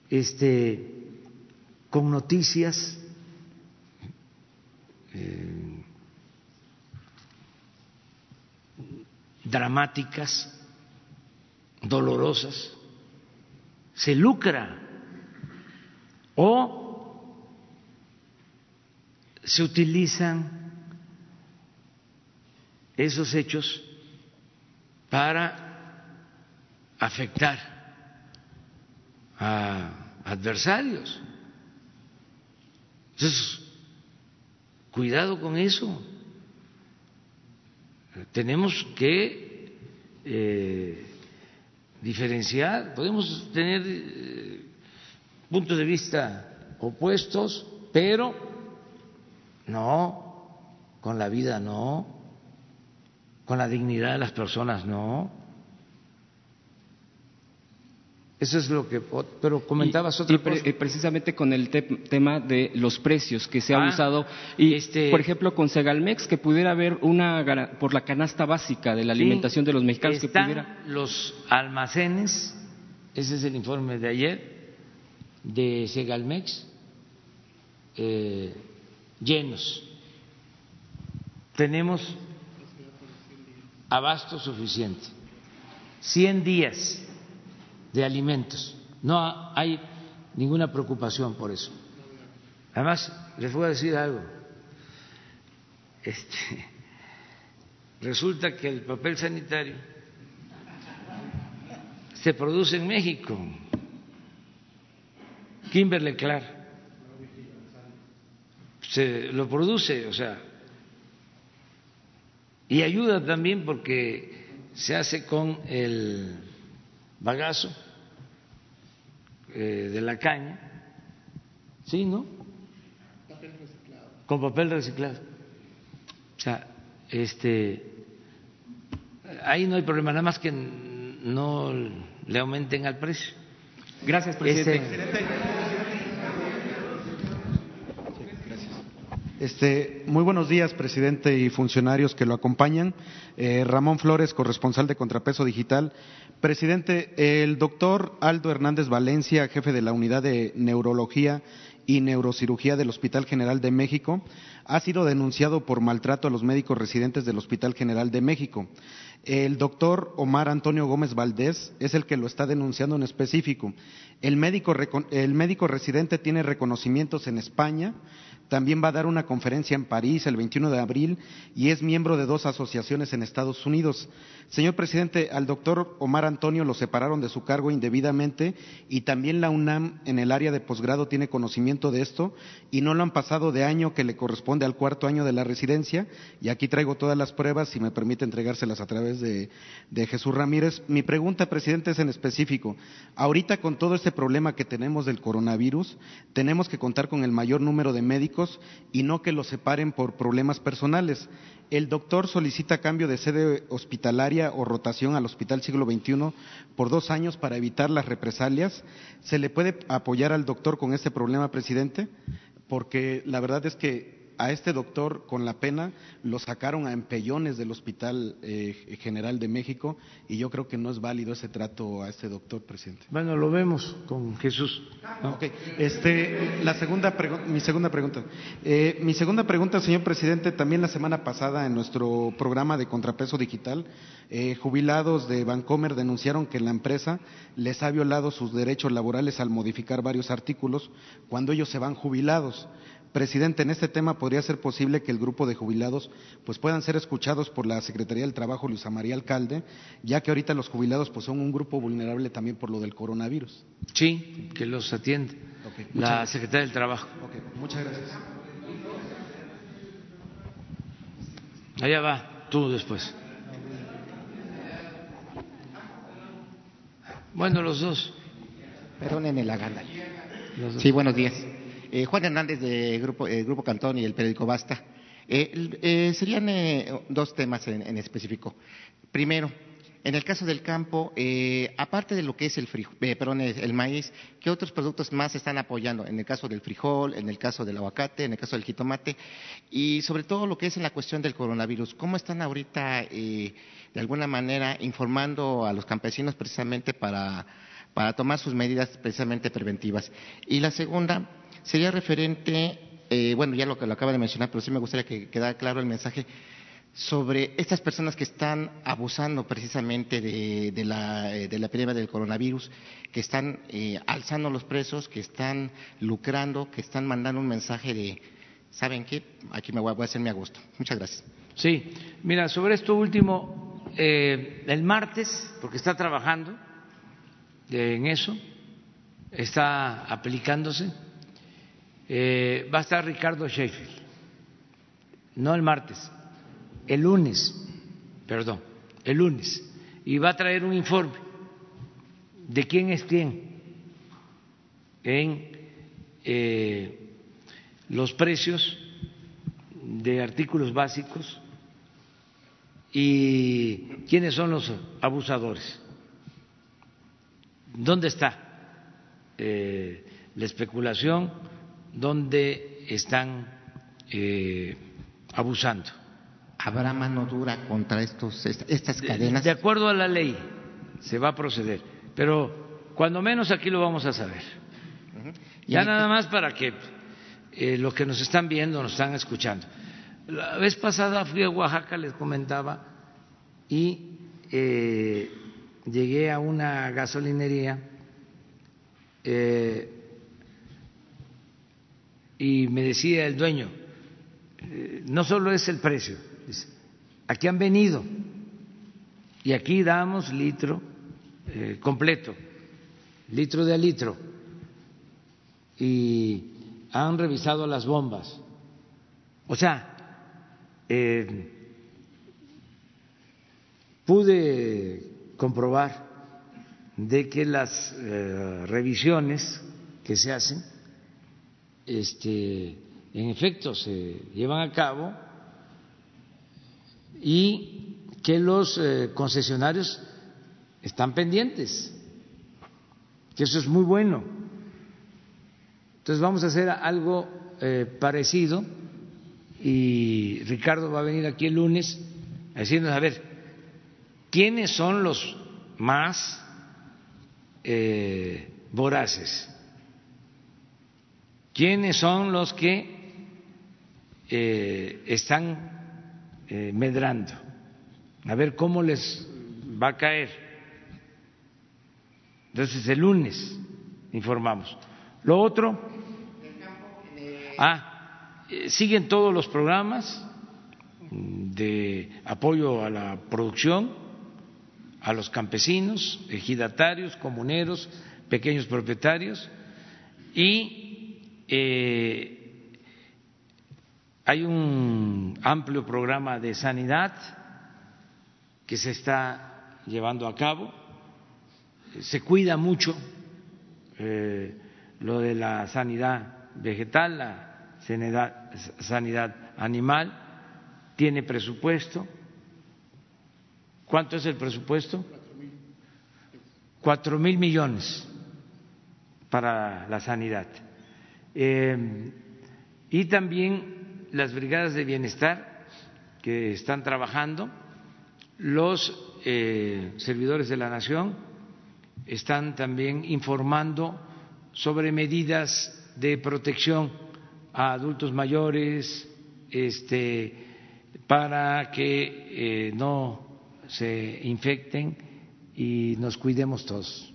este, con noticias eh, dramáticas, dolorosas, se lucra o se utilizan esos hechos para afectar a adversarios. Cuidado con eso. Tenemos que eh, diferenciar, podemos tener eh, puntos de vista opuestos, pero no, con la vida no, con la dignidad de las personas no. Eso es lo que. Pero comentabas otra cosa. Eh, precisamente con el tema de los precios que se han ah, usado. Y, este, por ejemplo, con Segalmex, que pudiera haber una. por la canasta básica de la alimentación de los mexicanos. que pudiera... los almacenes, ese es el informe de ayer, de Segalmex, eh, llenos. Tenemos abasto suficiente. 100 días de alimentos. No hay ninguna preocupación por eso. Además, les voy a decir algo. Este, resulta que el papel sanitario se produce en México. Kimberly Clark se lo produce, o sea, y ayuda también porque se hace con el bagazo eh, de la caña, ¿sí, no? Papel reciclado. Con papel reciclado. O sea, este, ahí no hay problema, nada más que no le aumenten al precio. Gracias, presidente. Este, Este, muy buenos días, presidente y funcionarios que lo acompañan. Eh, Ramón Flores, corresponsal de Contrapeso Digital. Presidente, el doctor Aldo Hernández Valencia, jefe de la unidad de neurología y neurocirugía del Hospital General de México, ha sido denunciado por maltrato a los médicos residentes del Hospital General de México. El doctor Omar Antonio Gómez Valdés es el que lo está denunciando en específico. El médico, el médico residente tiene reconocimientos en España, también va a dar una conferencia en París el 21 de abril y es miembro de dos asociaciones en Estados Unidos. Señor presidente, al doctor Omar Antonio lo separaron de su cargo indebidamente y también la UNAM en el área de posgrado tiene conocimiento de esto y no lo han pasado de año que le corresponde al cuarto año de la residencia. Y aquí traigo todas las pruebas, si me permite entregárselas a través de, de Jesús Ramírez. Mi pregunta, presidente, es en específico. Ahorita con todo este problema que tenemos del coronavirus, tenemos que contar con el mayor número de médicos y no que los separen por problemas personales. El doctor solicita cambio de sede hospitalaria o rotación al Hospital Siglo XXI por dos años para evitar las represalias. ¿Se le puede apoyar al doctor con este problema, presidente? Porque la verdad es que a este doctor con la pena lo sacaron a empellones del Hospital eh, General de México y yo creo que no es válido ese trato a este doctor, presidente. Bueno, lo vemos con Jesús. Este, la segunda mi segunda pregunta. Eh, mi segunda pregunta, señor presidente, también la semana pasada en nuestro programa de contrapeso digital, eh, jubilados de Bancomer denunciaron que la empresa les ha violado sus derechos laborales al modificar varios artículos cuando ellos se van jubilados. Presidente, en este tema podría ser posible que el grupo de jubilados pues puedan ser escuchados por la Secretaría del Trabajo Luisa María Alcalde, ya que ahorita los jubilados pues son un grupo vulnerable también por lo del coronavirus. Sí, que los atiende la Secretaría del Trabajo. muchas gracias. Allá va, tú después. Bueno, los dos. Perdónenme la gana. Sí, buenos días. Eh, Juan Hernández de Grupo, eh, Grupo Cantón y el periódico Basta. Eh, serían dos temas en, específico. Primero, en el caso del campo, aparte de lo que es el, perdón, el maíz, ¿qué otros productos más están apoyando? En el caso del frijol, en el caso del aguacate, en el caso del jitomate y sobre todo lo que es en la cuestión del coronavirus. ¿Cómo están ahorita, de alguna manera, informando a los campesinos precisamente para tomar sus medidas precisamente preventivas? Y la segunda, sería referente, eh, bueno, ya lo que lo acaba de mencionar, pero sí me gustaría que quedara claro el mensaje sobre estas personas que están abusando precisamente de, la, de la, epidemia del coronavirus, que están eh, alzando los precios, que están lucrando, que están mandando un mensaje de, ¿saben qué? Aquí me voy, a hacer mi agosto. Muchas gracias. Sí, mira, sobre esto último, eh, el martes, porque está trabajando en eso, está aplicándose, eh, va a estar Ricardo Sheffield, no el martes, el lunes, perdón, el lunes, y va a traer un informe de quién es quién en eh, los precios de artículos básicos y quiénes son los abusadores. ¿Dónde está eh, la especulación? ¿Dónde están eh, abusando? ¿Habrá mano dura contra estos, estas cadenas? De, acuerdo a la ley se va a proceder, pero cuando menos aquí lo vamos a saber. Ya nada más para que eh, los que nos están viendo, nos están escuchando. La vez pasada fui a Oaxaca, les comentaba, y eh, llegué a una gasolinería eh, y me decía el dueño, no solo es el precio, aquí han venido y aquí damos litro eh, completo, litro de a litro, y han revisado las bombas. O sea, eh, pude comprobar de que las eh, revisiones que se hacen, este, en efecto, se llevan a cabo y que los eh, concesionarios están pendientes, que eso es muy bueno. Entonces vamos a hacer algo eh, parecido y Ricardo va a venir aquí el lunes a decirnos, a ver, ¿quiénes son los más eh, voraces? ¿Quiénes son los que están eh, medrando, a ver cómo les va a caer. Entonces el lunes informamos. Lo otro, ah, eh, siguen todos los programas de apoyo a la producción, a los campesinos, ejidatarios, comuneros, pequeños propietarios y eh, hay un amplio programa de sanidad que se está llevando a cabo. Se cuida mucho eh, lo de la sanidad vegetal, la sanidad, sanidad animal. Tiene presupuesto. ¿Cuánto es el presupuesto? Cuatro mil millones para la sanidad. Eh, y también las brigadas de bienestar que están trabajando, los eh, servidores de la nación están también informando sobre medidas de protección a adultos mayores, este, para que eh, no se infecten y nos cuidemos todos.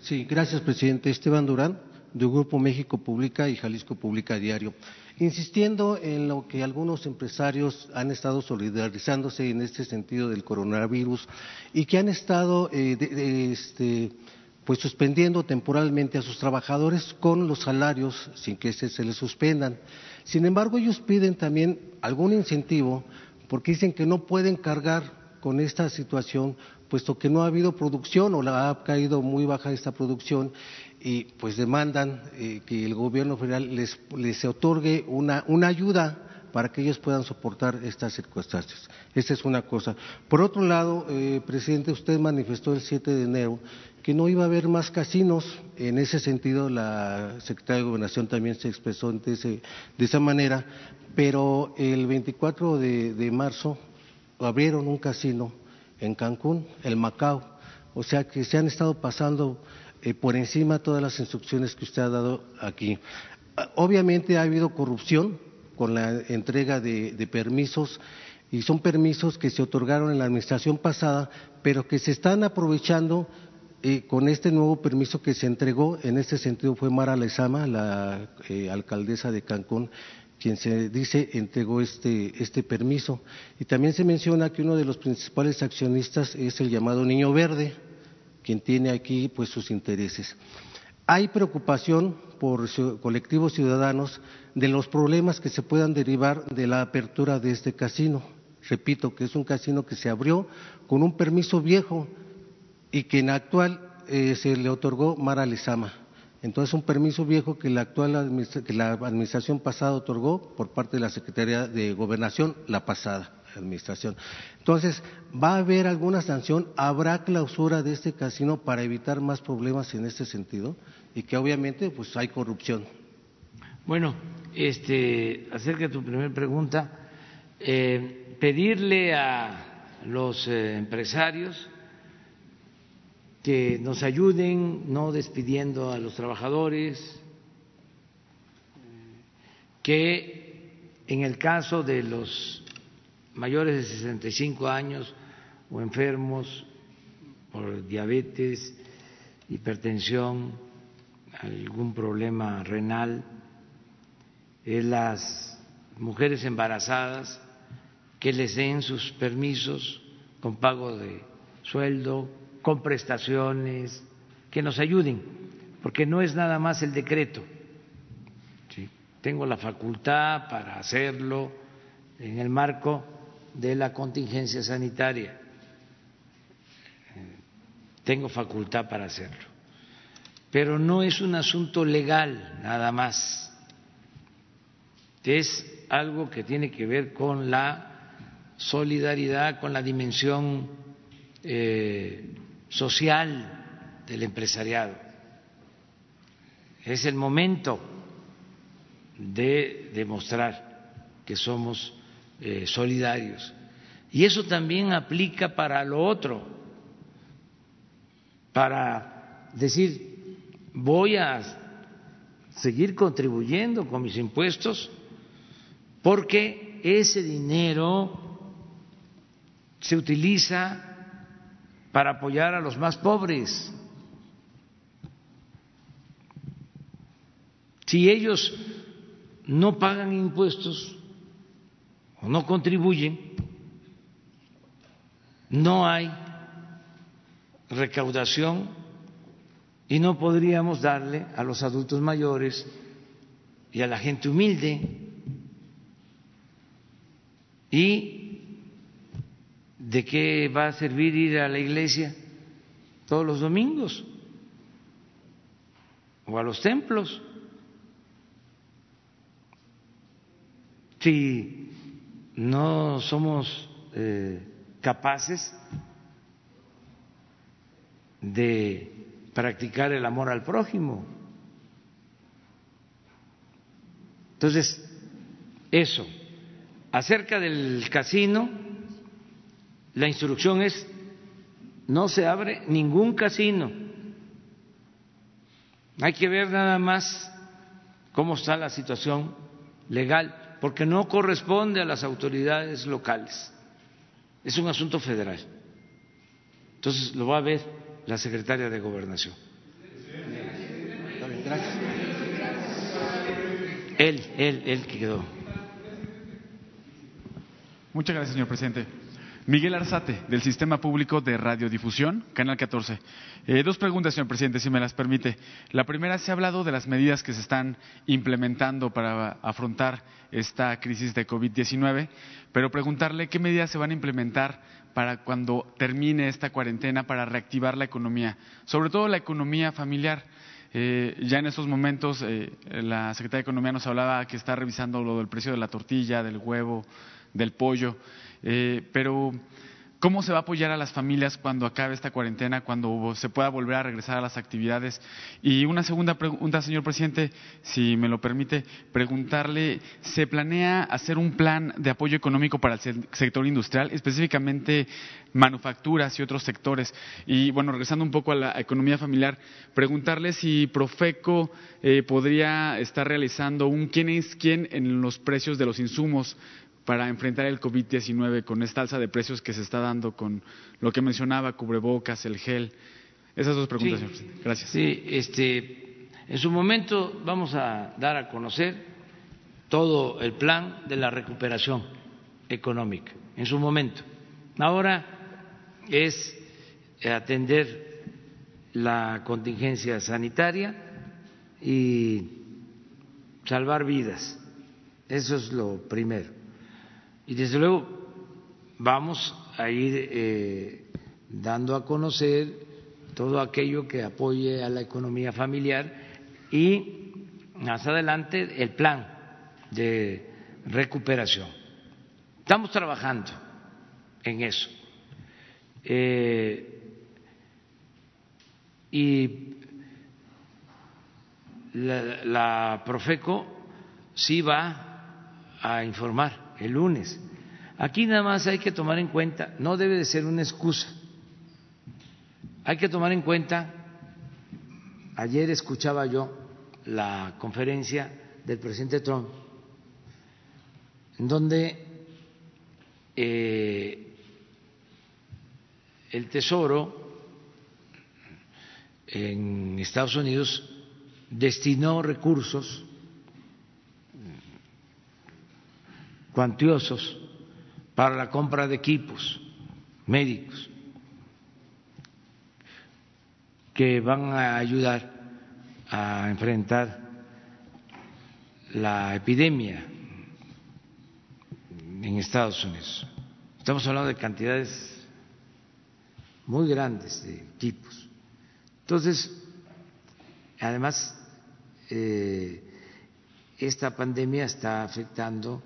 Sí, gracias, presidente. Esteban Durán, del Grupo México Publica y Jalisco Publica Diario insistiendo en lo que algunos empresarios han estado solidarizándose en este sentido del coronavirus y que han estado eh, este, pues suspendiendo temporalmente a sus trabajadores con los salarios sin que se, se les suspendan. Sin embargo, ellos piden también algún incentivo porque dicen que no pueden cargar con esta situación puesto que no ha habido producción o ha caído muy baja esta producción y pues demandan eh, que el gobierno federal les, les otorgue una, una ayuda para que ellos puedan soportar estas circunstancias. Esa es una cosa. Por otro lado, eh, presidente, usted manifestó el 7 de enero que no iba a haber más casinos. En ese sentido, la secretaria de Gobernación también se expresó de, ese, de esa manera, pero el 24 de, de marzo abrieron un casino en Cancún, el Macao. O sea que se han estado pasando eh, por encima todas las instrucciones que usted ha dado aquí. Obviamente ha habido corrupción con la entrega de, permisos y son permisos que se otorgaron en la administración pasada, pero que se están aprovechando eh, con este nuevo permiso que se entregó. En este sentido fue Mara Lezama, la eh, alcaldesa de Cancún, quien se dice entregó este, este permiso. Y también se menciona que uno de los principales accionistas es el llamado Niño Verde, quien tiene aquí pues sus intereses. Hay preocupación por colectivos ciudadanos de los problemas que se puedan derivar de la apertura de este casino. Repito que es un casino que se abrió con un permiso viejo y que en actual eh, se le otorgó Mara Lezama. Entonces, un permiso viejo que la actual que la administración pasada otorgó por parte de la Secretaría de Gobernación, la pasada administración. Entonces, ¿va a haber alguna sanción? ¿Habrá clausura de este casino para evitar más problemas en este sentido? Y que obviamente, pues hay corrupción. Bueno, este, acerca de tu primera pregunta, eh, pedirle a los eh, empresarios que nos ayuden no despidiendo a los trabajadores, que en el caso de los mayores de 65 años o enfermos por diabetes, hipertensión, algún problema renal, las mujeres embarazadas que les den sus permisos con pago de sueldo, con prestaciones, que nos ayuden, porque no es nada más el decreto. Tengo la facultad para hacerlo en el marco de la contingencia sanitaria. Tengo facultad para hacerlo. Pero no es un asunto legal nada más. Es algo que tiene que ver con la solidaridad, con la dimensión eh, social del empresariado. Es el momento de demostrar que somos eh, solidarios. Y eso también aplica para lo otro, para decir, voy a seguir contribuyendo con mis impuestos porque ese dinero se utiliza para apoyar a los más pobres. Si ellos no pagan impuestos o no contribuyen, no hay recaudación y no podríamos darle a los adultos mayores y a la gente humilde. Y ¿de qué va a servir ir a la iglesia todos los domingos? O a los templos. Si no somos eh, capaces de practicar el amor al prójimo. Entonces, eso. Acerca del casino, la instrucción es no se abre ningún casino. Hay que ver nada más cómo está la situación legal, porque no corresponde a las autoridades locales. Es un asunto federal. Entonces lo va a ver la secretaria de Gobernación. Él, él, él quedó. Muchas gracias, señor presidente. Miguel Arzate, del Sistema Público de Radiodifusión, Canal 14. Eh, dos preguntas, señor presidente, si me las permite. La primera, se ha hablado de las medidas que se están implementando para afrontar esta crisis de COVID-19, pero preguntarle qué medidas se van a implementar para cuando termine esta cuarentena para reactivar la economía, sobre todo la economía familiar. Eh, ya en estos momentos eh, la Secretaría de Economía nos hablaba que está revisando lo del precio de la tortilla, del huevo, del pollo. Eh, pero ¿Cómo se va a apoyar a las familias cuando acabe esta cuarentena, cuando se pueda volver a regresar a las actividades? Y una segunda pregunta, señor presidente, si me lo permite, preguntarle, ¿se planea hacer un plan de apoyo económico para el sector industrial, específicamente manufacturas y otros sectores? Y bueno, regresando un poco a la economía familiar, preguntarle si Profeco eh, podría estar realizando un quién es quién en los precios de los insumos para enfrentar el COVID-19 con esta alza de precios que se está dando con lo que mencionaba, cubrebocas, el gel? Esas dos preguntas, señor presidente. Gracias. Sí, este, en su momento vamos a dar a conocer todo el plan de la recuperación económica, en su momento. Ahora es atender la contingencia sanitaria y salvar vidas. Eso es lo primero. Y desde luego vamos a ir eh, dando a conocer todo aquello que apoye a la economía familiar y más adelante el plan de recuperación. Estamos trabajando en eso. Eh, y la, la Profeco sí va a informar el lunes. Aquí nada más hay que tomar en cuenta, no debe de ser una excusa, hay que tomar en cuenta, ayer escuchaba yo la conferencia del presidente Trump, en donde eh, el Tesoro en Estados Unidos destinó recursos cuantiosos para la compra de equipos médicos que van a ayudar a enfrentar la epidemia en Estados Unidos. Estamos hablando de cantidades muy grandes de equipos. Entonces, además, eh, esta pandemia está afectando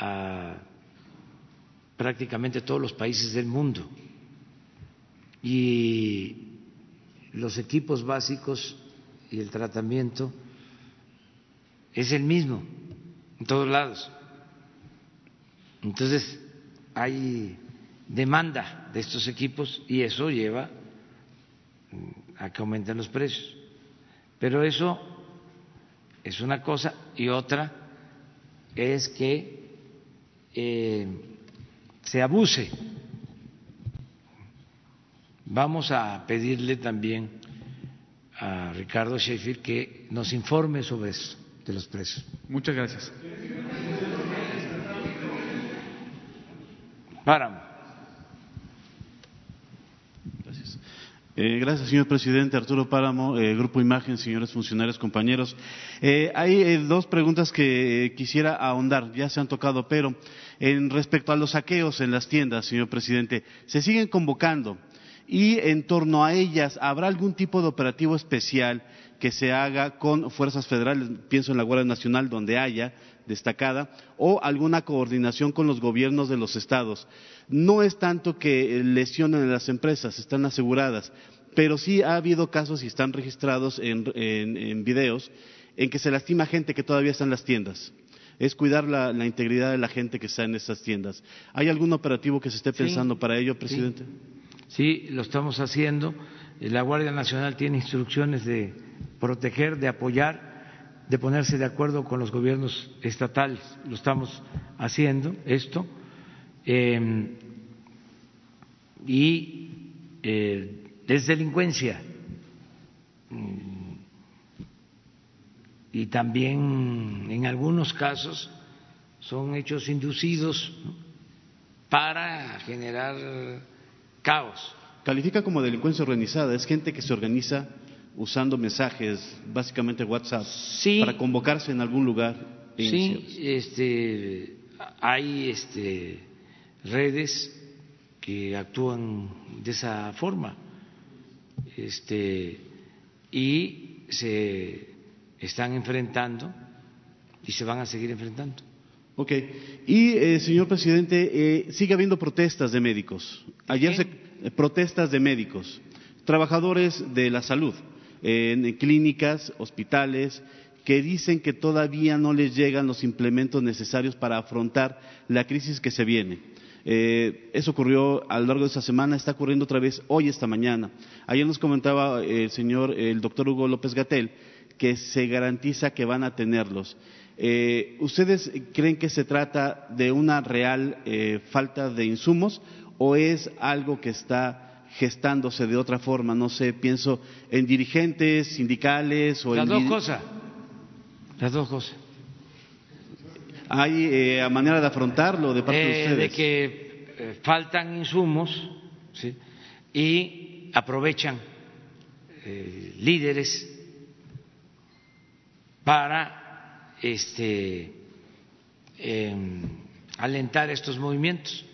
a prácticamente todos los países del mundo y los equipos básicos y el tratamiento es el mismo en todos lados. Entonces hay demanda de estos equipos y eso lleva a que aumenten los precios. Pero eso es una cosa y otra es que eh, se abuse. Vamos a pedirle también a Ricardo Sheffield que nos informe sobre eso de los precios. Muchas gracias. Páramo. Eh, gracias, señor presidente. Arturo Páramo, eh, Grupo Imagen, señores funcionarios, compañeros. Eh, hay dos preguntas que quisiera ahondar, ya se han tocado, pero en respecto a los saqueos en las tiendas, señor presidente, se siguen convocando y en torno a ellas, ¿habrá algún tipo de operativo especial que se haga con fuerzas federales, pienso en la Guardia Nacional, donde haya destacada, o alguna coordinación con los gobiernos de los estados? No es tanto que lesionen a las empresas, están aseguradas, pero sí ha habido casos y están registrados en, en, videos en que se lastima gente que todavía está en las tiendas. Es cuidar la, integridad de la gente que está en esas tiendas. ¿Hay algún operativo que se esté pensando para ello, presidente? Sí. lo estamos haciendo. La Guardia Nacional tiene instrucciones de proteger, de apoyar, de ponerse de acuerdo con los gobiernos estatales. Lo estamos haciendo, esto. Eh, y eh, es delincuencia. Mm, y también en algunos casos son hechos inducidos para generar caos. Califica como delincuencia organizada, es gente que se organiza usando mensajes, básicamente WhatsApp, para convocarse en algún lugar. E sí, este, hay este, redes que actúan de esa forma este, y se están enfrentando y se van a seguir enfrentando. Ok. Y, eh, señor presidente, eh, sigue habiendo protestas de médicos. Ayer se, eh, protestas de médicos, trabajadores de la salud, en clínicas, hospitales, que dicen que todavía no les llegan los implementos necesarios para afrontar la crisis que se viene. Eh, eso ocurrió a lo largo de esta semana, está ocurriendo otra vez hoy, esta mañana. Ayer nos comentaba el señor, el doctor Hugo López Gatel, que se garantiza que van a tenerlos. Eh, ¿Ustedes creen que se trata de una real eh, falta de insumos o es algo que está gestándose de otra forma? No sé, pienso en dirigentes sindicales o Las en... dos cosas. Las dos cosas. ¿Hay eh, manera de afrontarlo de parte de Eh, ustedes? de que eh, faltan insumos ¿sí? y aprovechan eh, líderes para este, em, alentar estos movimientos.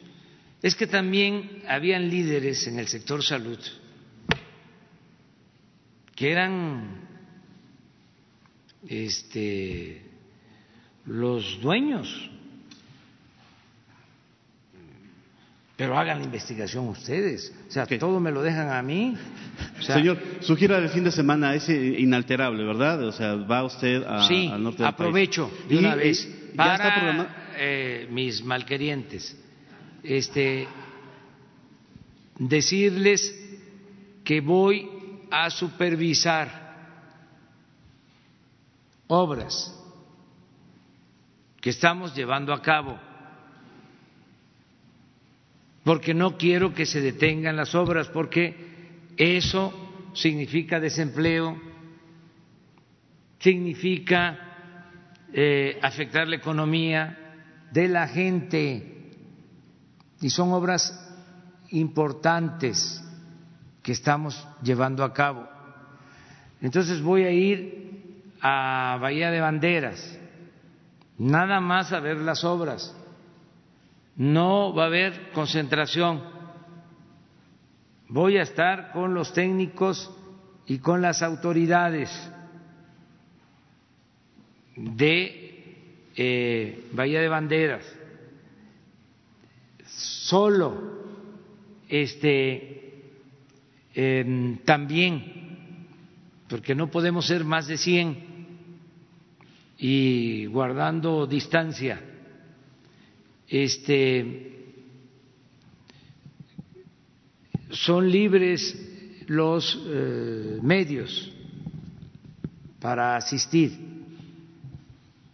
Es que también habían líderes en el sector salud que eran este, los dueños. Pero hagan la investigación ustedes. O sea, todo me lo dejan a mí. O sea, Señor, su gira del fin de semana es inalterable, ¿verdad? O sea, va usted a- sí, al norte del aprovecho país. de Y, una eh, vez para eh, mis malquerientes este, decirles que voy a supervisar obras que estamos llevando a cabo, porque no quiero que se detengan las obras, porque eso significa desempleo, significa eh, afectar la economía de la gente y son obras importantes que estamos llevando a cabo. Entonces voy a ir a Bahía de Banderas, nada más a ver las obras. No va a haber concentración. Voy a estar con los técnicos y con las autoridades de eh, Bahía de Banderas. Solo este em, también, porque no podemos ser más de 100 y guardando distancia, este, son libres los eh, medios para asistir,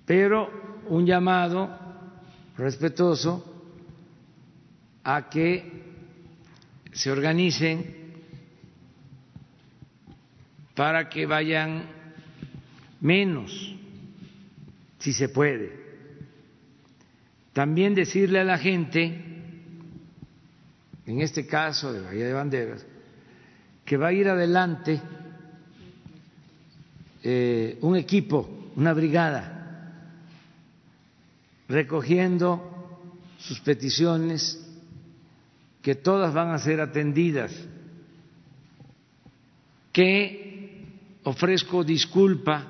pero un llamado respetuoso a que se organicen para que vayan menos, si se puede. También decirle a la gente, en este caso de Bahía de Banderas, que va a ir adelante eh, un equipo, una brigada, recogiendo sus peticiones, que todas van a ser atendidas, que ofrezco disculpa,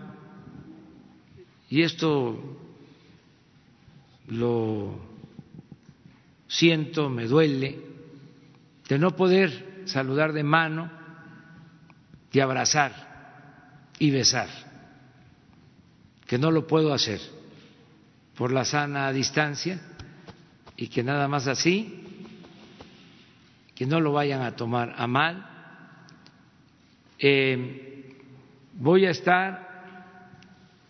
y esto lo siento, me duele, de no poder saludar de mano y abrazar y besar, que no lo puedo hacer por la sana distancia y que nada más así, que no lo vayan a tomar a mal. Eh, voy a estar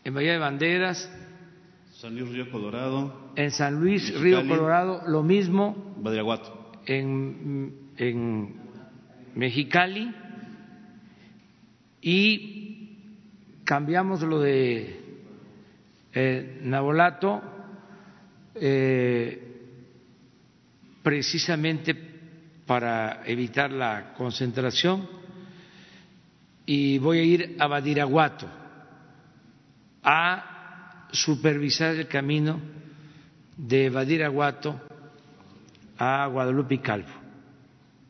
en Bahía de Banderas, San Luis Río Colorado, en San Luis, Río. Colorado, lo mismo Badiraguato. en, en Mexicali y cambiamos lo de eh, Nabolato eh, precisamente para evitar la concentración y voy a ir a Badiraguato a supervisar el camino de Badiraguato a Guadalupe Calvo.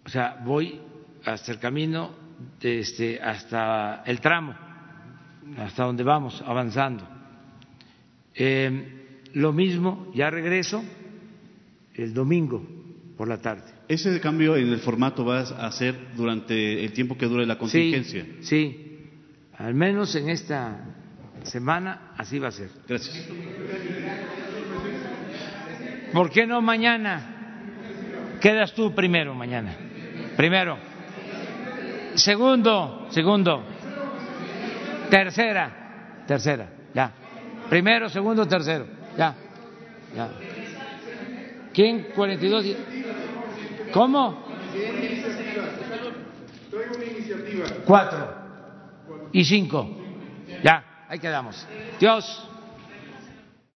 O sea, voy hasta el camino, de este, hasta el tramo, hasta donde vamos avanzando. Eh, lo mismo, ya regreso el domingo por la tarde. ¿Ese cambio en el formato va a hacer durante el tiempo que dure la contingencia? Sí, sí, al menos en esta semana así va a ser. Gracias. ¿Por qué no mañana? Quedas tú primero mañana. Primero. Segundo, segundo. Tercera, tercera, ya. Primero, segundo, tercero, ya. Ya. ¿Quién? 42. ¿Cómo? Cuatro y cinco. Ya, ahí quedamos. Dios.